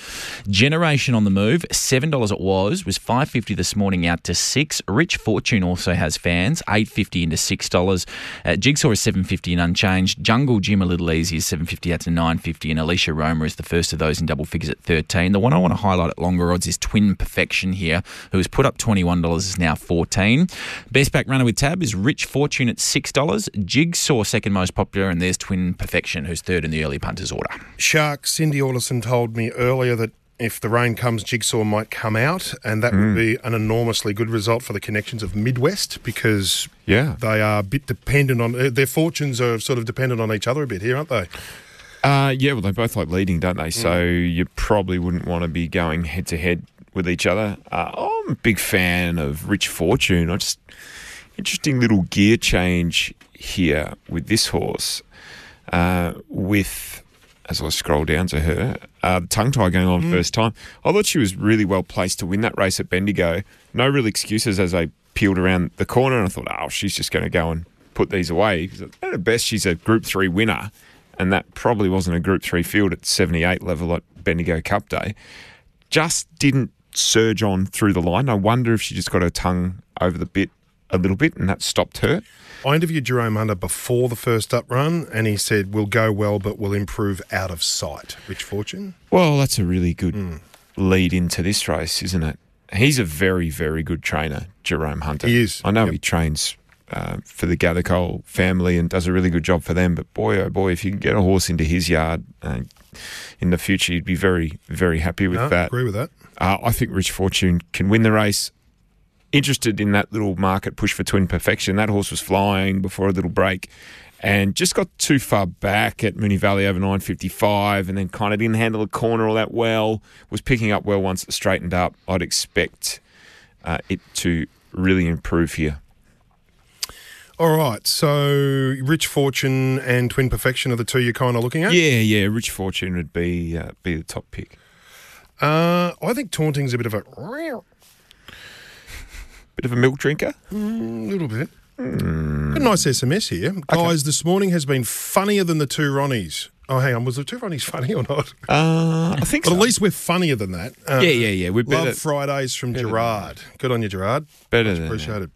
Speaker 4: Generation on the move, seven dollars it was, was 550 this morning, out to six. Rich Fortune also has fans, 850 into six dollars. Uh, Jigsaw is 750 and unchanged. Jungle Gym a little easy is 750 out to 950, and Alicia Roma is the first of those in double figures at at 13. The one I want to highlight at longer odds is Twin Perfection here, who has put up $21, is now 14. Best back runner with tab is Rich Fortune at $6. Jigsaw second most popular, and there's Twin Perfection, who's third in the early punters order.
Speaker 3: Shark, Cindy Alderson told me earlier that if the rain comes, Jigsaw might come out, and that would be an enormously good result for the connections of Midwest because
Speaker 2: Yeah.
Speaker 3: they are a bit dependent on uh, their fortunes are sort of dependent on each other a bit here, aren't they?
Speaker 2: Uh, yeah, well, they both like leading, don't they? So you probably wouldn't want to be going head to head with each other. Uh, I'm a big fan of Rich Fortune. I just interesting little gear change here with this horse. Uh, with as I scroll down to her, uh, the tongue tie going on first time. I thought she was really well placed to win that race at Bendigo. No real excuses as I peeled around the corner, and I thought, oh, she's just going to go and put these away. At best, she's a Group Three winner, and that probably wasn't a Group Three field at 78 level at Bendigo Cup Day. Just didn't surge on through the line. I wonder if she just got her tongue over the bit a little bit, and that stopped her.
Speaker 3: I interviewed Jerome Hunter before the first up run, and he said, We'll go well, but we'll improve out of sight. Rich Fortune?
Speaker 2: Well, that's a really good hmm. lead into this race, isn't it? He's a very, very good trainer, Jerome Hunter.
Speaker 3: He is,
Speaker 2: I know
Speaker 3: yep.
Speaker 2: he trains uh, for the Gathercole family and does a really good job for them. But boy, oh boy, if you can get a horse into his yard uh, in the future, you'd be very, very happy with
Speaker 3: No,
Speaker 2: that.
Speaker 3: agree with that.
Speaker 2: Uh, I think Rich Fortune can win the race. Interested in that little market push for Twin Perfection. That horse was flying before a little break and just got too far back at Moonee Valley over 955 and then kind of didn't handle the corner all that well. Was picking up well once it straightened up. I'd expect uh, it to really improve here.
Speaker 3: All right, so Rich Fortune and Twin Perfection are the two you're kind of looking at?
Speaker 2: Yeah, yeah. Rich Fortune would be uh, be the top pick.
Speaker 3: Uh, I think Taunting's a bit of a
Speaker 2: Bit of a milk drinker.
Speaker 3: Mm, little bit. Got a nice SMS here. Guys, this morning has been funnier than the two Ronnies. Oh, hang on. Was the two Ronnies funny or not?
Speaker 2: Uh, I think
Speaker 3: But
Speaker 2: so.
Speaker 3: at least we're funnier than that. Uh,
Speaker 2: Yeah, yeah, yeah. Better-
Speaker 3: Love Fridays from Gerard. Good on you, Gerard.
Speaker 2: Better
Speaker 3: Much
Speaker 2: than that.
Speaker 3: appreciated.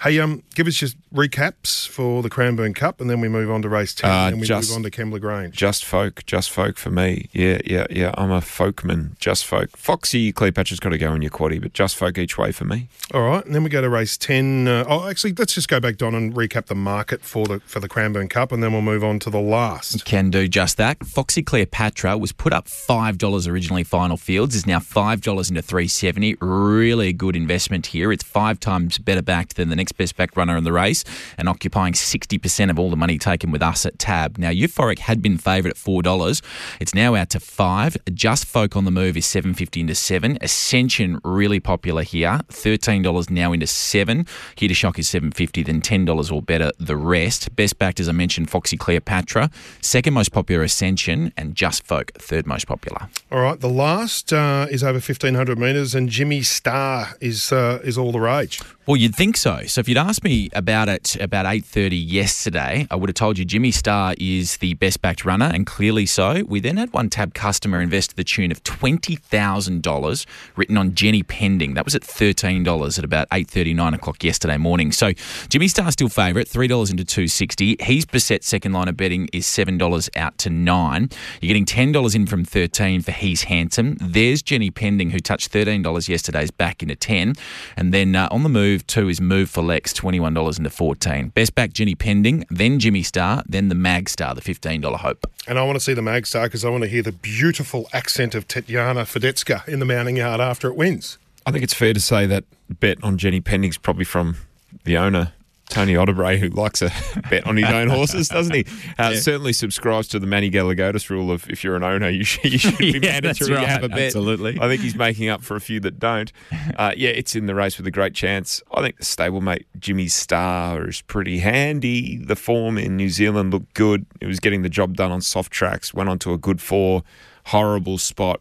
Speaker 3: Hey, um, give us just recaps for the Cranbourne Cup, and then we move on to race ten,
Speaker 2: Uh,
Speaker 3: and then we
Speaker 2: just-
Speaker 3: move on to Kembla Grange.
Speaker 2: Just folk, just folk for me. Yeah, yeah, yeah. I'm a folkman. Just folk. Foxy Cleopatra's got to go in your quaddy, but just folk each way for me.
Speaker 3: All right, and then we go to race ten. Uh, oh, actually, let's just go back, Don, and recap the market for the for the Cranbourne Cup, and then we'll move on to the last.
Speaker 4: Can do just that. Foxy Cleopatra was put up five dollars originally. Final Fields is now five dollars into three seventy. Really good investment here. It's five times better backed than the next best back runner in the race, and occupying sixty percent of all the money taken with us at Tab. Now Euphoric had been favoured at four dollars. It's now out to five. Just Folk on the move is seven fifty into seven. Ascension really popular here. Thirteen dollars now into seven. Here to shock is seven fifty. Then ten dollars or better. The rest best backed as I mentioned. Foxy Cleopatra, second most popular Ascension, and Just Folk third most popular.
Speaker 3: All right, the last uh, is over fifteen hundred metres, and Jimmy Star is uh, is all the rage.
Speaker 4: Well, you'd think so. So if you'd asked me about it about 8.30 yesterday, I would have told you Jimmy Starr is the best backed runner, and clearly so. We then had one tab customer invest the tune of $20,000 written on Jenny Pending. That was at $13 at about 8.30, 9 o'clock yesterday morning. So Jimmy Starr still favourite, $3 into 260 He's beset second line of betting is $7 out to 9 You're getting $10 in from 13 for He's Handsome. There's Jenny Pending, who touched $13 yesterday's back into 10 And then uh, on the move, two is Move for Lex, $21 into 14 Best back Jenny Pending, then Jimmy Star, then the Mag Star, the $15 Hope.
Speaker 3: And I want to see the Mag Star because I want to hear the beautiful accent of Tetjana Fedetska in the mounting yard after it wins.
Speaker 2: I think it's fair to say that bet on Jenny Pending's probably from the owner, Tony Otterbray, who likes a bet on his own horses, doesn't he? Uh, Certainly subscribes to the Manny Gelagotis rule of if you're an owner, you should, you should be
Speaker 4: Yeah,
Speaker 2: mandatory to
Speaker 4: right.
Speaker 2: have a bet.
Speaker 4: Absolutely.
Speaker 2: I think he's making up for a few that don't. Uh, yeah, it's in the race with a great chance. I think the stablemate Jimmy Star is pretty handy. The form in New Zealand looked good. It was getting the job done on soft tracks. Went on to a good four. Horrible spot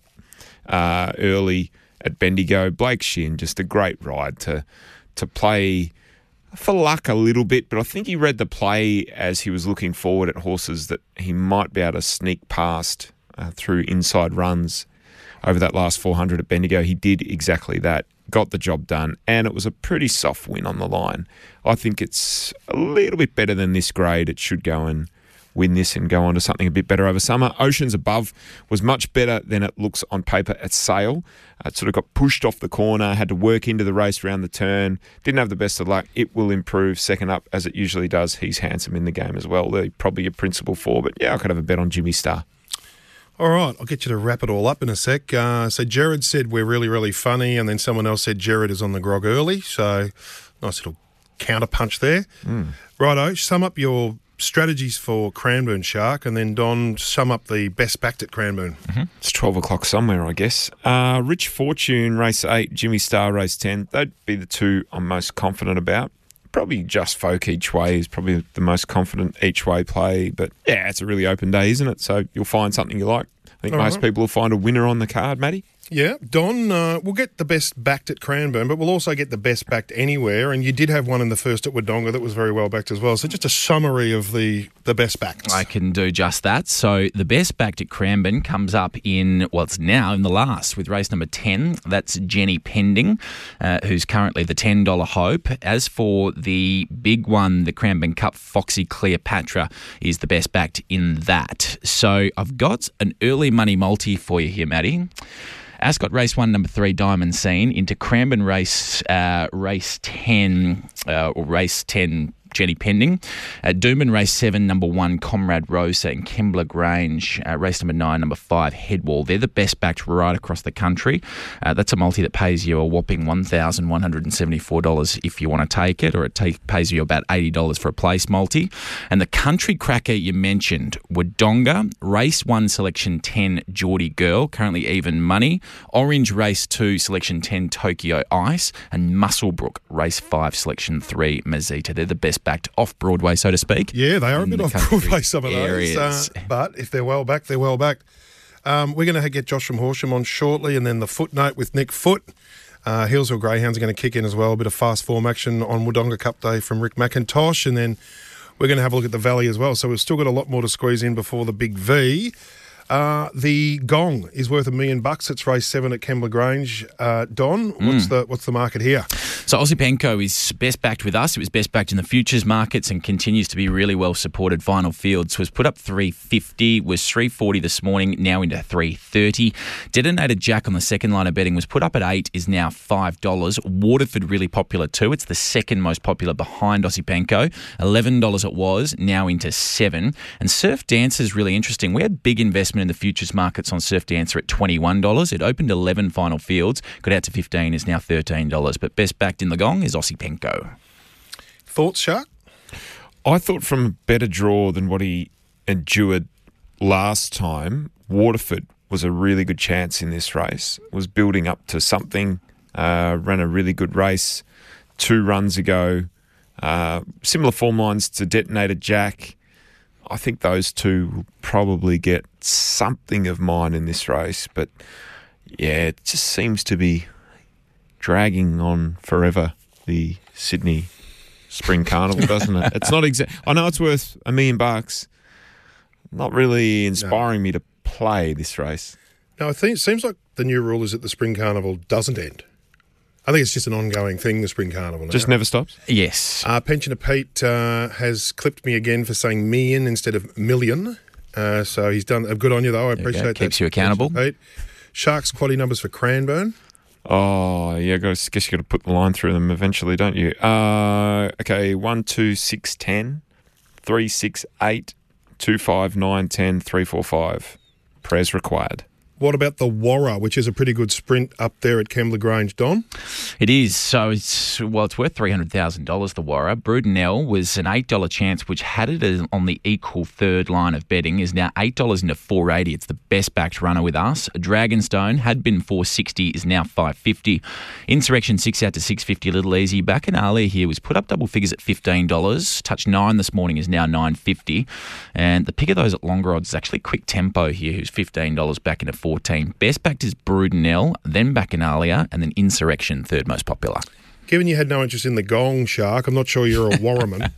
Speaker 2: uh, early at Bendigo. Blake Shin, just a great ride to to play for luck a little bit, but I think he read the play as he was looking forward at horses that he might be able to sneak past uh, through inside runs over that last 400 at Bendigo. He did exactly that, got the job done, and it was a pretty soft win on the line. I think it's a little bit better than this grade. It should go and win this and go on to something a bit better over summer. Oceans Above was much better than it looks on paper at Sale. Uh, it sort of got pushed off the corner, had to work into the race around the turn, didn't have the best of luck. It will improve second up as it usually does. He's handsome in the game as well. They're probably your principal four, but yeah, I could have a bet on Jimmy Star.
Speaker 3: All right, I'll get you to wrap it all up in a sec. Uh, so Jared said we're really, really funny, and then someone else said Jared is on the grog early. So nice little counter punch there.
Speaker 2: Mm.
Speaker 3: Righto, sum up your strategies for Cranbourne Shark, and then Don, sum up the best backed at Cranbourne.
Speaker 2: It's 12 o'clock somewhere, I guess. Uh, Rich Fortune, race 8, Jimmy Star, race 10. They'd be the two I'm most confident about. Probably just folk each way is probably the most confident each way play. But yeah, it's a really open day, isn't it? So you'll find something you like. I think
Speaker 3: All
Speaker 2: most
Speaker 3: right.
Speaker 2: people will find a winner on the card, Matty.
Speaker 3: Yeah, Don, uh, we'll get the best backed at Cranbourne, but we'll also get the best backed anywhere. And you did have one in the first at Wodonga that was very well backed as well. So just a summary of the, the best backed.
Speaker 4: I can do just that. So the best backed at Cranbourne comes up in, well, now in the last with race number 10. That's Jenny Pending, uh, who's currently the $10 hope. As for the big one, the Cranbourne Cup, Foxy Cleopatra is the best backed in that. So I've got an early money multi for you here, Matty. Ascot race one, number three, Diamond Scene, into Cranbourne race uh, race ten uh, or race ten. Jenny Pending. Uh, Doomben race seven, number one, Comrade Rosa in Kembla Grange. Uh, race number nine, number five, Headwall. They're the best backed right across the country. Uh, that's a multi that pays you a whopping $1,174 if you want to take it, or it take, pays you about $80 for a place multi. And the country cracker you mentioned, Wodonga, race one, selection 10, Geordie Girl, currently even money. Orange race two, selection 10, Tokyo Ice. And Muswellbrook, race five, selection three, Mazita. They're the best backed off Broadway, so to speak.
Speaker 3: Yeah, they are a bit off Broadway, some of those.
Speaker 4: areas.
Speaker 3: Uh, but if they're well backed, they're well backed. Um, we're going to get Josh from Horsham on shortly, and then the footnote with Nick Foot. Uh, Healesville Greyhounds are going to kick in as well. A bit of fast form action on Wodonga Cup Day from Rick McIntosh, and then we're going to have a look at the Valley as well. So we've still got a lot more to squeeze in before the big V. Uh, the Gong is worth a million bucks. It's race seven at Kembla Grange. Uh, Don, what's
Speaker 4: Mm.
Speaker 3: the what's the market here?
Speaker 4: So Aussie Penco is best backed with us. It was best backed in the futures markets and continues to be really well supported. Final Fields was put up 350, was 340 this morning, now into 330. Detonated Jack on the second line of betting was put up at eight, is now five dollars. Waterford really popular too. It's the second most popular behind Aussie Penco. Eleven dollars it was, now into seven. And Surf Dance is really interesting. We had big investment in the futures markets on Surf Dancer at twenty one dollars. It opened eleven final fields, got out to fifteen, is now thirteen dollars. But best backed in the gong is Aussie Penco.
Speaker 3: Thoughts, Shark?
Speaker 2: I thought from a better draw than what he endured last time, Waterford was a really good chance in this race. Was building up to something, uh, ran a really good race two runs ago. Uh, similar form lines to Detonated Jack. I think those two will probably get something of mine in this race, but yeah, it just seems to be dragging on forever. The Sydney Spring Carnival, doesn't it? It's not exact. I know it's worth a million bucks. Not really inspiring me to play this race.
Speaker 3: No, I think it seems like the new rule is that the Spring Carnival doesn't end. I think it's just an ongoing thing, the Spring Carnival. Now.
Speaker 2: Just never stops.
Speaker 4: Yes.
Speaker 3: Uh, Pensioner Pete uh, has clipped me again for saying million instead of million. Uh, so he's done uh, good on you, though. I
Speaker 4: There you go.
Speaker 3: appreciate that.
Speaker 4: Keeps you accountable.
Speaker 3: Pete. Sharks quality numbers for Cranbourne.
Speaker 2: Oh, yeah. I guess guess you got to put the line through them eventually, don't you? Uh, okay. One, two, six, ten, three, six, eight, two, five, nine, ten, three, four, five. Prayers required.
Speaker 3: What about the Warra, which is a pretty good sprint up there at Kembla Grange, Don?
Speaker 4: It is. So it's well, it's worth three hundred thousand dollars. The Warra Brudenell was an eight dollar chance, which had it on the equal third line of betting. Is now eight dollars into four eighty. It's the best backed runner with us. Dragonstone had been four sixty, is now five fifty. Insurrection six out to six fifty. A little easy. Bacchanalia here was put up double figures at fifteen dollars. Touch nine this morning is now nine fifty. And the pick of those at longer odds is actually Quick Tempo here, who's fifteen dollars back into fourteen. Best backed is Brudenell, then Bacchanalia, and then Insurrection third most popular.
Speaker 3: Given you had no interest in the Gong Shark, I'm not sure you're a Warraman.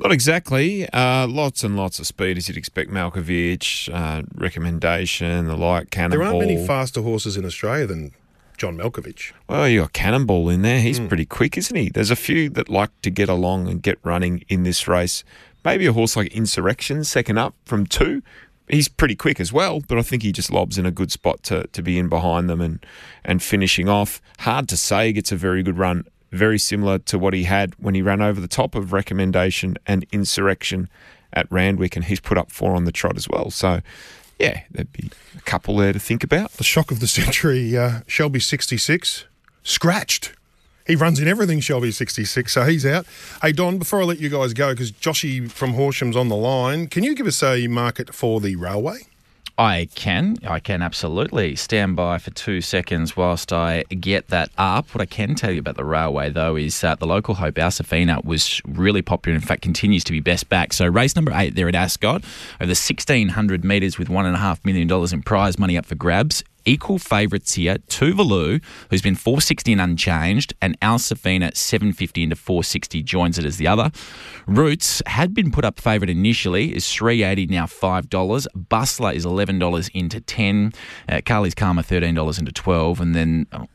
Speaker 2: Not exactly. Uh, lots and lots of speed, as you'd expect. Malkovich, uh, recommendation, the like, Cannonball.
Speaker 3: there aren't many faster horses in Australia than John Malkovich.
Speaker 2: Well, you got Cannonball in there. He's pretty quick, isn't he? There's a few that like to get along and get running in this race. maybe a horse like Insurrection, second up from two. He's pretty quick as well, but I think he just lobs in a good spot to, to be in behind them and, and finishing off. Hard to say, gets a very good run, very similar to what he had when he ran over the top of Recommendation and Insurrection at Randwick, and he's put up four on the trot as well. So, yeah, there'd be a couple there to think about.
Speaker 3: The shock of the century, uh, Shelby 66, scratched. He runs in everything, Shelby 66, so he's out. Hey, Don, before I let you guys go, because Joshy from Horsham's on the line, can you give us a market for the railway?
Speaker 4: I can. I can absolutely. Stand by for two seconds whilst I get that up. What I can tell you about the railway, though, is that the local hope, Alsafina, was really popular. In fact, continues to be best back. So, race number eight there at Ascot, over 1,600 metres with $1.5 million in prize money up for grabs equal favourites here. Tuvalu, who's been 460 and unchanged, and Al Safina 750 into 460 joins it as the other. Roots had been put up favourite initially, is 380 now $5. Bustler is $11 into 10. Uh, Carly's Karma $13 into 12. And then oh,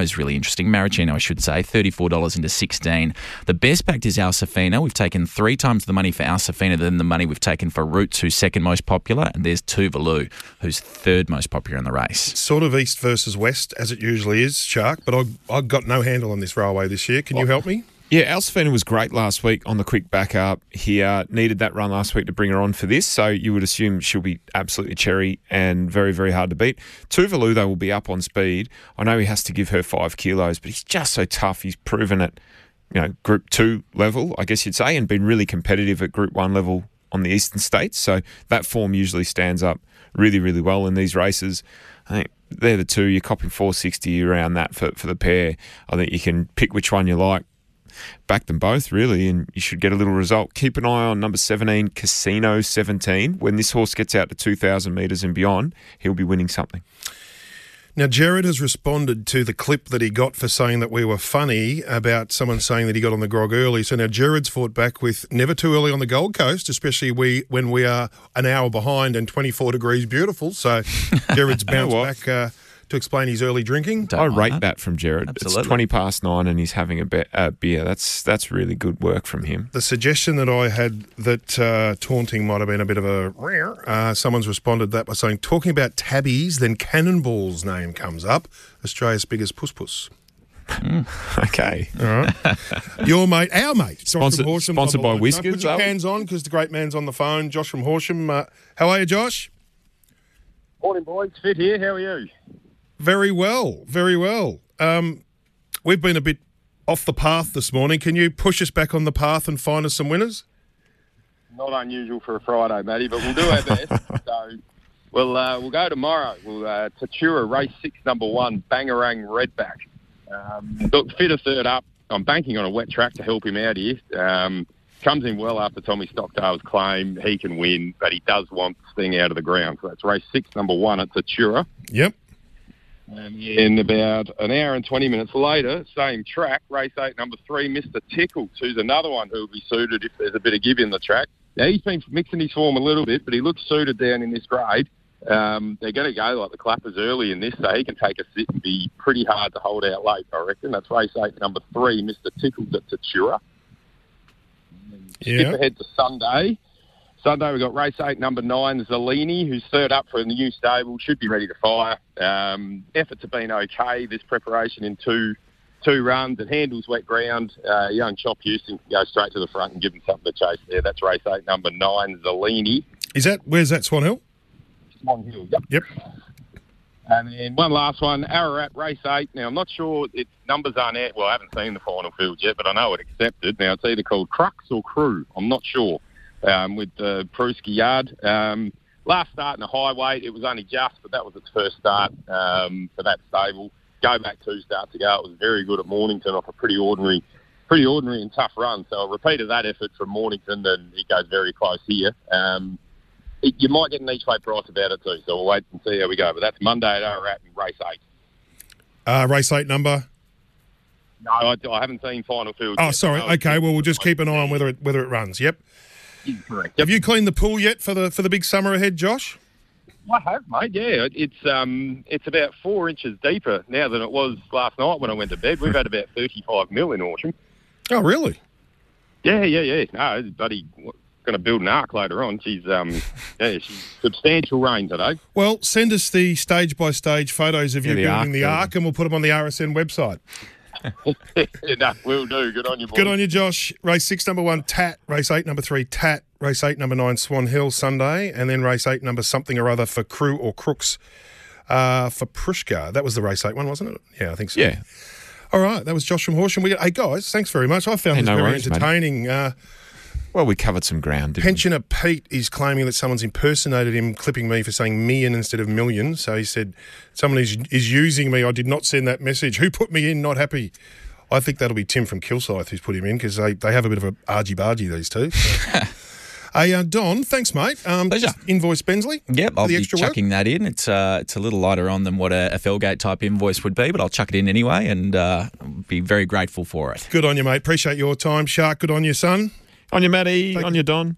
Speaker 4: is really interesting. Maricino, I should say, $34 into 16. The best backed is Al Safina. We've taken three times the money for Al Safina than the money we've taken for Roots, who's second most popular. And there's Tuvalu, who's third most popular in the race.
Speaker 3: Sort of east versus west, as it usually is, Shark, but I, I got no handle on this railway this year. Can you help me?
Speaker 2: Yeah, Alsafina was great last week on the quick backup. He uh, needed that run last week to bring her on for this, so you would assume she'll be absolutely cherry and very, very hard to beat. Tuvalu, though, will be up on speed. I know he has to give her five kilos, but he's just so tough. He's proven it, you know, Group 2 level, I guess you'd say, and been really competitive at Group 1 level on the eastern states. So that form usually stands up really, really well in these races. I think they're the two. You're copying 460 around that for, for the pair. I think you can pick which one you like. Back them both, really, and you should get a little result. Keep an eye on number 17, Casino 17. When this horse gets out to 2,000 metres and beyond, he'll be winning something.
Speaker 3: Now, Jared has responded to the clip that he got for saying that we were funny about someone saying that he got on the grog early. So now Jared's fought back with never too early on the Gold Coast, especially we when we are an hour behind and 24 degrees beautiful. So Jared's bounced back uh, to explain his early drinking.
Speaker 2: I rate that. from Jared.
Speaker 4: Absolutely.
Speaker 2: It's 20 past nine and he's having a be- uh, beer. That's that's really good work from him.
Speaker 3: The suggestion that I had that uh, taunting might have been a bit of a rare. Uh, someone's responded that by saying, talking about tabbies, then Cannonball's name comes up. Australia's biggest puss puss.
Speaker 2: Okay.
Speaker 3: All right. Your mate, our mate. Josh from
Speaker 2: Sponsored-
Speaker 3: Horsham
Speaker 2: sponsored by. Whiskers,
Speaker 3: Put your hands on because the great man's on the phone. Josh from Horsham. Uh, how are you, Josh?
Speaker 10: Morning, boys. Fit here. How are you?
Speaker 3: Very well. Very well. Um, we've been a bit off the path this morning. Can you push us back on the path and find us some winners?
Speaker 10: Not unusual for a Friday, Matty, but we'll do our best. so we'll uh, we'll go tomorrow. We'll uh, Tatura race six, number one, Bangarang Redback. Um, look, fit a third up. I'm banking on a wet track to help him out here. Um, comes in well after Tommy Stockdale's claim he can win, but he does want this thing out of the ground. So that's race six, number one at Tatura.
Speaker 3: Yep.
Speaker 10: And in about an hour and 20 minutes later, same track, race eight, number three, Mr. Tickles, who's another one who will be suited if there's a bit of give in the track. Now, he's been mixing his form a little bit, but he looks suited down in this grade. Um, they're going to go like the clappers early in this, so he can take a sit and be pretty hard to hold out late, I reckon. That's race eight, number three, Mr. Tickles at Tatura. Skip ahead to Sunday. Sunday we've got race eight, number nine, Zellini, who's third up for the new stable, should be ready to fire. Um, efforts have been okay. This preparation in two two runs. It handles wet ground. Uh, young Chop Houston can go straight to the front and give him something to chase there. That's race eight, number nine, Zellini.
Speaker 3: Is that where's that Swan Hill?
Speaker 10: Swan Hill, yep.
Speaker 3: Yep.
Speaker 10: And then one last one, Ararat race eight. Now I'm not sure its numbers aren't out. Well, I haven't seen the final field yet, but I know it accepted. Now it's either called Crux or Crew. I'm not sure. Um, with the Pruski yard. Um, last start in a high weight, it was only just, but that was its first start um, for that stable. Go back two starts ago, it was very good at Mornington off a pretty ordinary, pretty ordinary and tough run. So a repeat of that effort from Mornington, and it goes very close here. Um, it, you might get an each way price about it too, so we'll wait and see how we go. But that's Monday at Ararat in race eight.
Speaker 3: Uh, race eight number.
Speaker 10: No, I, I haven't seen final field.
Speaker 3: Oh,
Speaker 10: yet.
Speaker 3: sorry. Okay. Well, we'll just keep an eye on whether it whether it runs. Yep.
Speaker 10: Correct.
Speaker 3: Have you cleaned the pool yet for the for the big summer ahead, Josh?
Speaker 10: I have, mate. Yeah, it's um, it's about four inches deeper now than it was last night when I went to bed. We've had about thirty-five mil in Autumn.
Speaker 3: Oh, really?
Speaker 10: Yeah, yeah, yeah. No, buddy, going to build an ark later on. She's um, yeah, she's substantial rain today.
Speaker 3: Well, send us the stage by stage photos of you
Speaker 10: Yeah, the
Speaker 3: building
Speaker 10: ark
Speaker 3: the
Speaker 10: building.
Speaker 3: ark, and we'll put them on the RSN website.
Speaker 10: no, will do. Good on you, boys.
Speaker 3: Good on you, Josh. Race six, number one, Tat. Race eight, number three, Tat. Race eight, number nine, Swan Hill, Sunday. And then race eight, number something or other for Crew or Crooks uh, for Prushka. That was the race eight one, wasn't it? Yeah, I think so.
Speaker 2: Yeah.
Speaker 3: All right, that was Josh from Horsham. We got, hey, guys, thanks very much. I found
Speaker 2: Hey,
Speaker 3: this
Speaker 2: no
Speaker 3: very
Speaker 2: worries, mate.
Speaker 3: entertaining. Uh,
Speaker 2: Well, we covered some ground. Didn't
Speaker 3: Pensioner Pete is claiming that someone's impersonated him, clipping me for saying million instead of million. So he said, Someone is, is using me. I did not send that message. Who put me in? Not happy. I think that'll be Tim from Kilsyth who's put him in because they, they have a bit of a argy bargy, these two. So. hey, uh, Don, thanks, mate. Um, Pleasure. Invoice Bensley.
Speaker 4: Yep, I'll be
Speaker 3: extra work.
Speaker 4: chucking that in. It's uh, it's a little lighter on than what a, a Felgate type invoice would be, but I'll chuck it in anyway, and uh, be very grateful for it.
Speaker 3: Good on you, mate. Appreciate your time. Shark, good on you, son.
Speaker 2: On your Matty. On your Don.